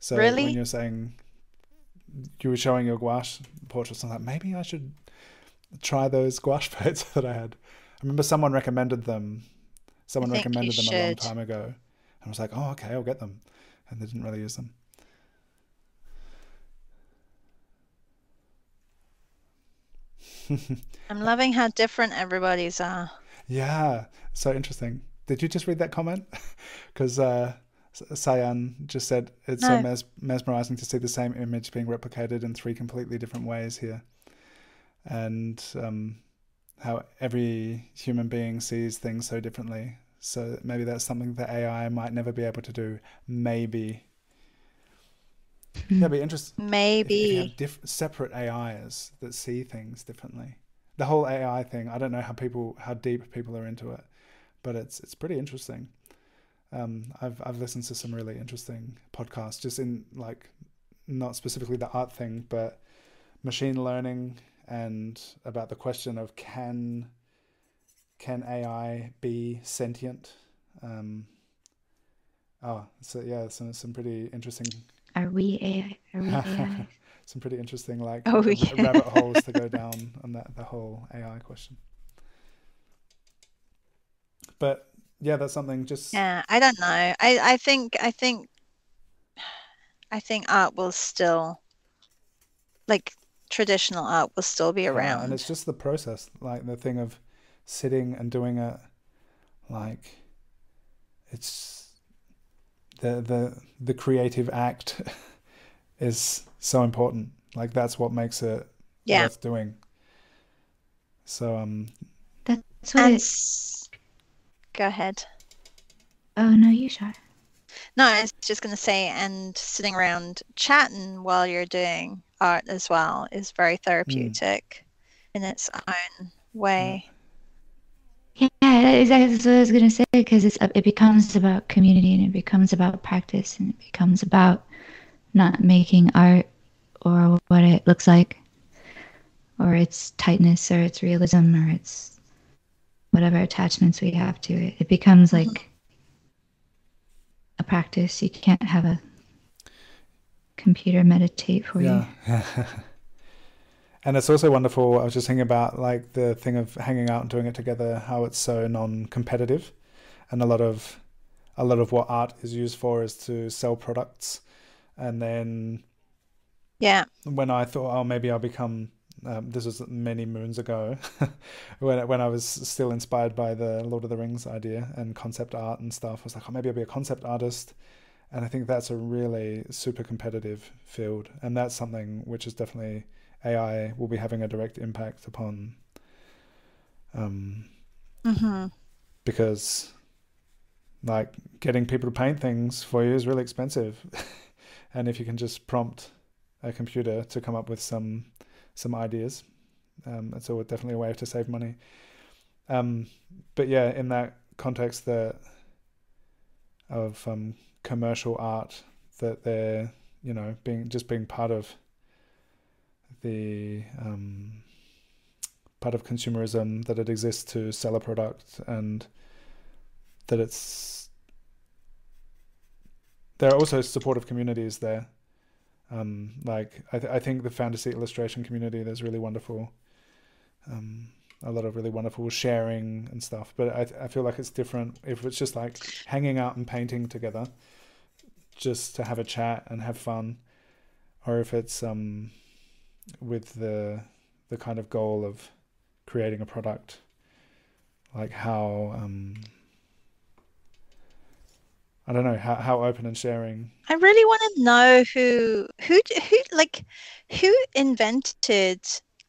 so really? when you're saying you were showing your gouache portraits, and I'm like, maybe I should try those gouache paints that I had. I remember someone recommended them. Someone recommended them should. a long time ago, and I was like, oh, okay, I'll get them, and they didn't really use them. I'm loving how different everybody's are. Yeah, so interesting. Did you just read that comment? Because uh, Sayan just said it's no. so mes- mesmerizing to see the same image being replicated in three completely different ways here, and um, how every human being sees things so differently. So maybe that's something that AI might never be able to do. Maybe it'd be interesting. Maybe if, if diff- separate AIs that see things differently. The whole AI thing. I don't know how people, how deep people are into it, but it's it's pretty interesting. Um, I've I've listened to some really interesting podcasts, just in like not specifically the art thing, but machine learning and about the question of can can AI be sentient? Um, oh, so yeah, some some pretty interesting are we AI? Are we AI? Some pretty interesting like oh, yeah. rabbit holes to go down on that the whole AI question. But yeah, that's something just Yeah, I don't know. I I think I think I think art will still like traditional art will still be around. Yeah, and it's just the process, like the thing of sitting and doing it like it's the the the creative act is so important like that's what makes it Yeah. worth doing so um That's what. And It, s- go ahead. oh no, you shot. No, I was just going to say, and sitting around chatting while you're doing art as well is very therapeutic in its own way. Yeah, that- exactly. That's what I was gonna say. Because it's it becomes about community and it becomes about practice and it becomes about not making art or what it looks like, or its tightness or its realism or its whatever attachments we have to it. It becomes Mhm. like a practice. You can't have a computer meditate for you. yeah and it's also wonderful i was just thinking about like the thing of hanging out and doing it together how it's so non-competitive and a lot of a lot of what art is used for is to sell products and then Yeah. when I thought, oh, maybe I'll become. Um, this was many moons ago, when when I was still inspired by the Lord of the Rings idea and concept art and stuff. I was like, oh, maybe I'll be a concept artist, and I think that's a really super competitive field, and that's something which is definitely AI will be having a direct impact upon. Um, hmm because like getting people to paint things for you is really expensive and if you can just prompt a computer to come up with some some ideas. Um, it's all definitely a way to save money. Um, but yeah in that context that of um, commercial art that they're you know being just being part of the um, part of consumerism that it exists to sell a product and that it's there are also supportive communities there um, like I, th- I think the fantasy illustration community there's really wonderful um, a lot of really wonderful sharing and stuff but I, th- I feel like it's different if it's just like hanging out and painting together just to have a chat and have fun or if it's um, with the the kind of goal of creating a product like how um I don't know how, how open and sharing I really want to know who who who like who invented.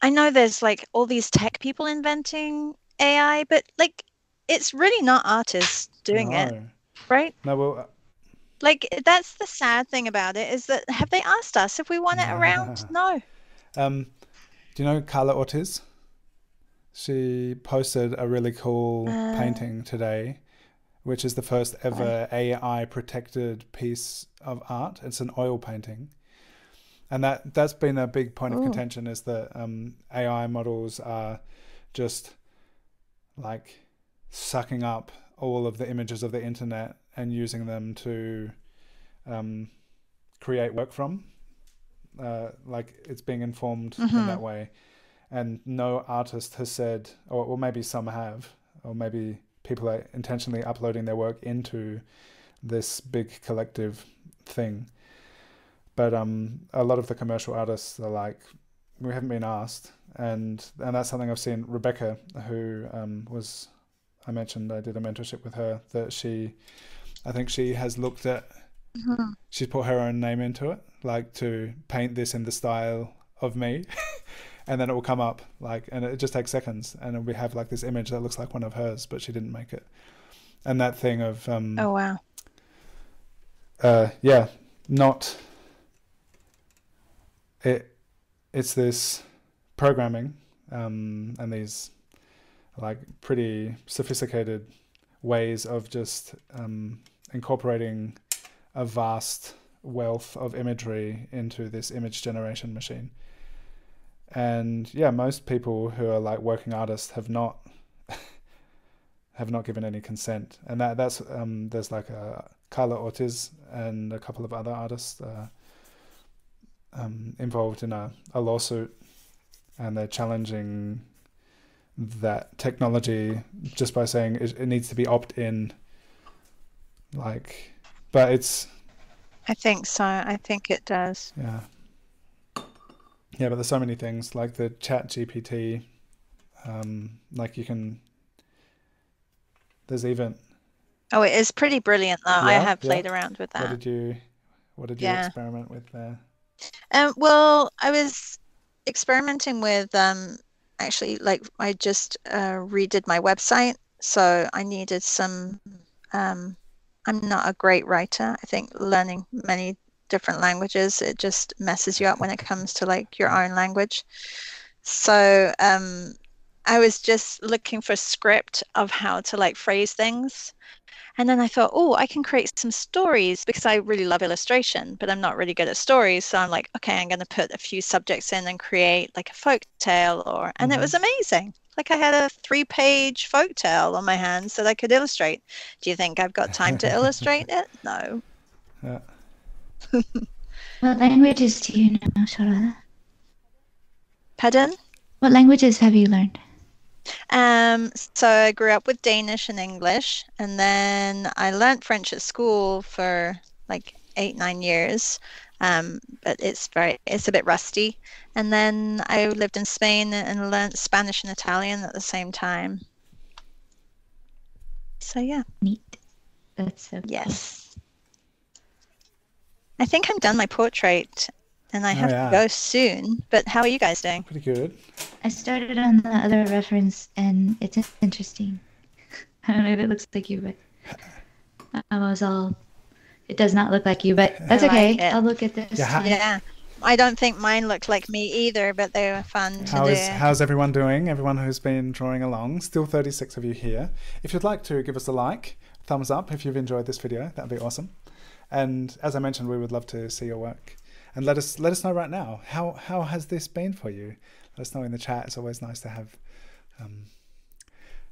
I know there's like all these tech people inventing AI, but like it's really not artists doing it, right? no well Like that's the sad thing about it is that have they asked us if we want it around? No. um do you know Karla Ortiz she posted a really cool Uh. painting today which is the first ever AI protected piece of art it's an oil painting and that that's been a big point of Ooh. contention is that um, AI models are just like sucking up all of the images of the internet and using them to um, create work from. Uh, like it's being informed in Mhm. that way, and no artist has said, or, or maybe some have, or maybe people are intentionally uploading their work into this big collective thing. But um, a lot of the commercial artists are like, we haven't been asked, and and that's something I've seen. Rebecca, who um, was, I mentioned, I did a mentorship with her. That she, I think she has looked at, Mhm. she's put her own name into it, like to paint this in the style of me. And then it will come up like, and it just takes seconds, and we have like this image that looks like one of hers, but she didn't make it. And that thing of um, Oh wow. uh, yeah, not it. It's this programming um, and these like pretty sophisticated ways of just um, incorporating a vast wealth of imagery into this image generation machine. And yeah, most people who are like working artists have not have not given any consent, and that that's um, there's like a Karla Ortiz and a couple of other artists uh, um, involved in a, a lawsuit, and they're challenging that technology just by saying it, it needs to be opt in. Like, but it's I think so. I think it does. yeah. Yeah, but there's so many things like the Chat GPT. Um, like you can There's even. Oh, it is pretty brilliant though. I Yeah, have yeah. played around with that. What did you? What did you Yeah. experiment with there? Um, well, I was experimenting with um, actually like I just uh, redid my website, so I needed some. Um, I'm not a great writer. I think learning many different languages it just messes you up when it comes to like your own language. So um, I was just looking for a script of how to like phrase things. And then I thought, oh, I can create some stories because I really love illustration, but I'm not really good at stories. So I'm like, okay, I'm going to put a few subjects in and create like a folk tale or and it was amazing. Like I had a three-page folk tale on my hands that I could illustrate. Do you think I've got time to illustrate it? No. Yeah. What languages do you know, Charlotte? Pardon? What languages have you learned? Um, so I grew up with Danish and English, and then I learned French at school for like eight, nine years. Um, but it's very, it's a bit rusty. And then I lived in Spain and learned Spanish and Italian at the same time. So yeah, Neat. That's so cool. Yes. I think I'm done my portrait, and I Oh, have yeah. to go soon. But how are you guys doing? Pretty good. I started on the other reference, and it's interesting. I don't know if it looks like you, but I was all. It does not look like you, but that's I like okay. it. I'll look at this. Yeah, ha- Yeah. I don't think mine looked like me either, but they were fun to How do. is how's everyone doing? Everyone who's been drawing along. Still 36 of you here. If you'd like to give us a like, thumbs up if you've enjoyed this video. That'd be awesome. And as I mentioned, we would love to see your work. And let us let us know right now how how has this been for you? Let us know in the chat. It's always nice to have um,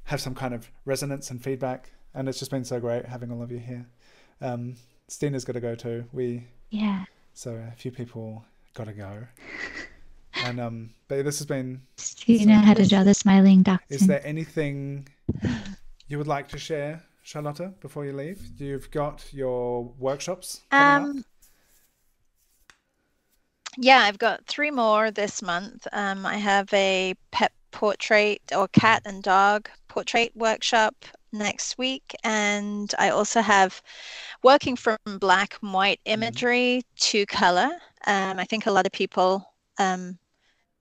have some kind of resonance and feedback. And it's just been so great having all of you here. Um, Stina's got to go too. We Yeah. so a few people got to go. And um, but this has been Stina had to draw the smiling is there anything you would like to share, Charlotta, before you leave? You've got your workshops. Um, yeah, I've got three more this month. Um, I have a pet portrait or cat and dog portrait workshop next week, and I also have working from black and white imagery to color. Um, I think a lot of people um,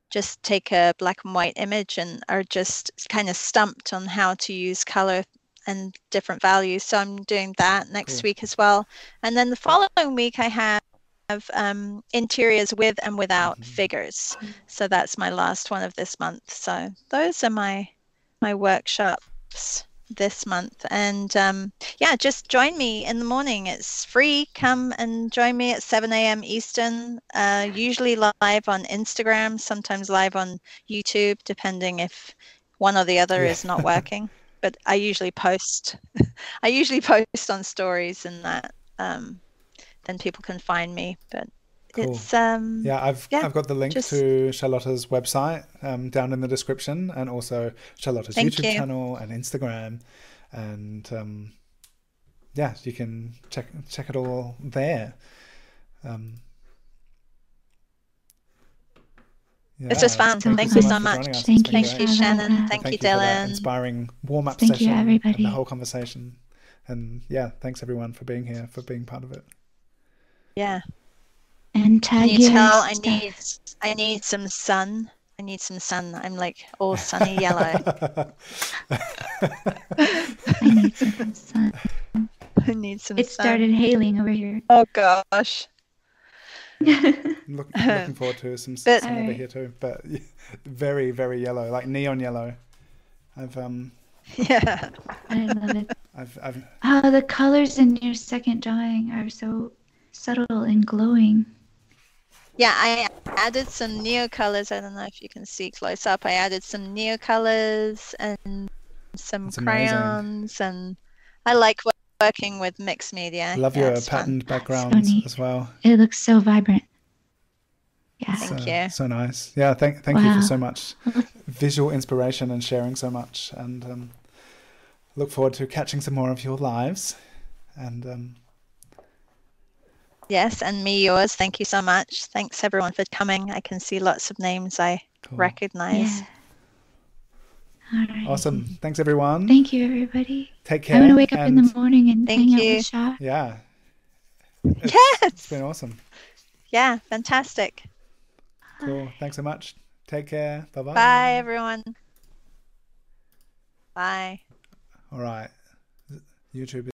just take a black and white image and are just kind of stumped on how to use color and different values. So I'm doing that next Cool. week as well. And then the following week, I have um, interiors with and without Mhm. figures. So that's my last one of this month. So those are my my workshops this month. And um, yeah, just join me in the morning. It's free. Come and join me at 7 a.m. Eastern. Uh, usually live on Instagram, sometimes live on YouTube, depending if one or the other Yeah. is not working. But I usually post. I usually post on stories and that. Um, then people can find me. But Cool. it's um, Yeah, I've yeah, I've got the link just- to Charlotta's website um, down in the description, and also Charlotta's Thank YouTube you. channel and Instagram, and um, yeah, you can check check it all there. Um, It's just yeah, fun. Thank, Thank you you so so much. much. for joining us. It's Thank you, Thank great. you, Shannon. Thank, Thank you, you for that Dylan. inspiring warm up Thank you, session and the whole conversation. And yeah, thanks everyone for being here, for being part of it. Yeah. And Can you tell I need I need some sun? I need some sun. I'm like all sunny yellow. I need some sun. I need some It sun. started hailing over here. Oh gosh. Look, looking forward to some, But- some over here too, but very, very yellow, like neon yellow. I've um, Yeah. I love it. I've, I've Oh, the colors in your second drawing are so subtle and glowing. Yeah, I added some Neocolors. I don't know if you can see close up. I added some Neocolors and some That's amazing. crayons, and I like wo- working with mixed media. I love Yeah, your it's fun. patterned backgrounds as well. It looks so vibrant. Yeah. Thank you. So nice. Yeah, thank thank you for so much visual inspiration and sharing so much. And um, look forward to catching some more of your lives. And um, Yes, and me yours. Thank you so much. Thanks everyone for coming. I can see lots of names I cool. recognize. Yeah. All right. Awesome. Thanks, everyone. Thank you, everybody. Take care. I'm gonna wake up in the morning and Thank hang out you. with Shar. Yeah. It's, Yes. It's been awesome. Yeah, fantastic. Cool. Thanks so much. Take care. Bye bye. Bye, everyone. Bye. All right. YouTube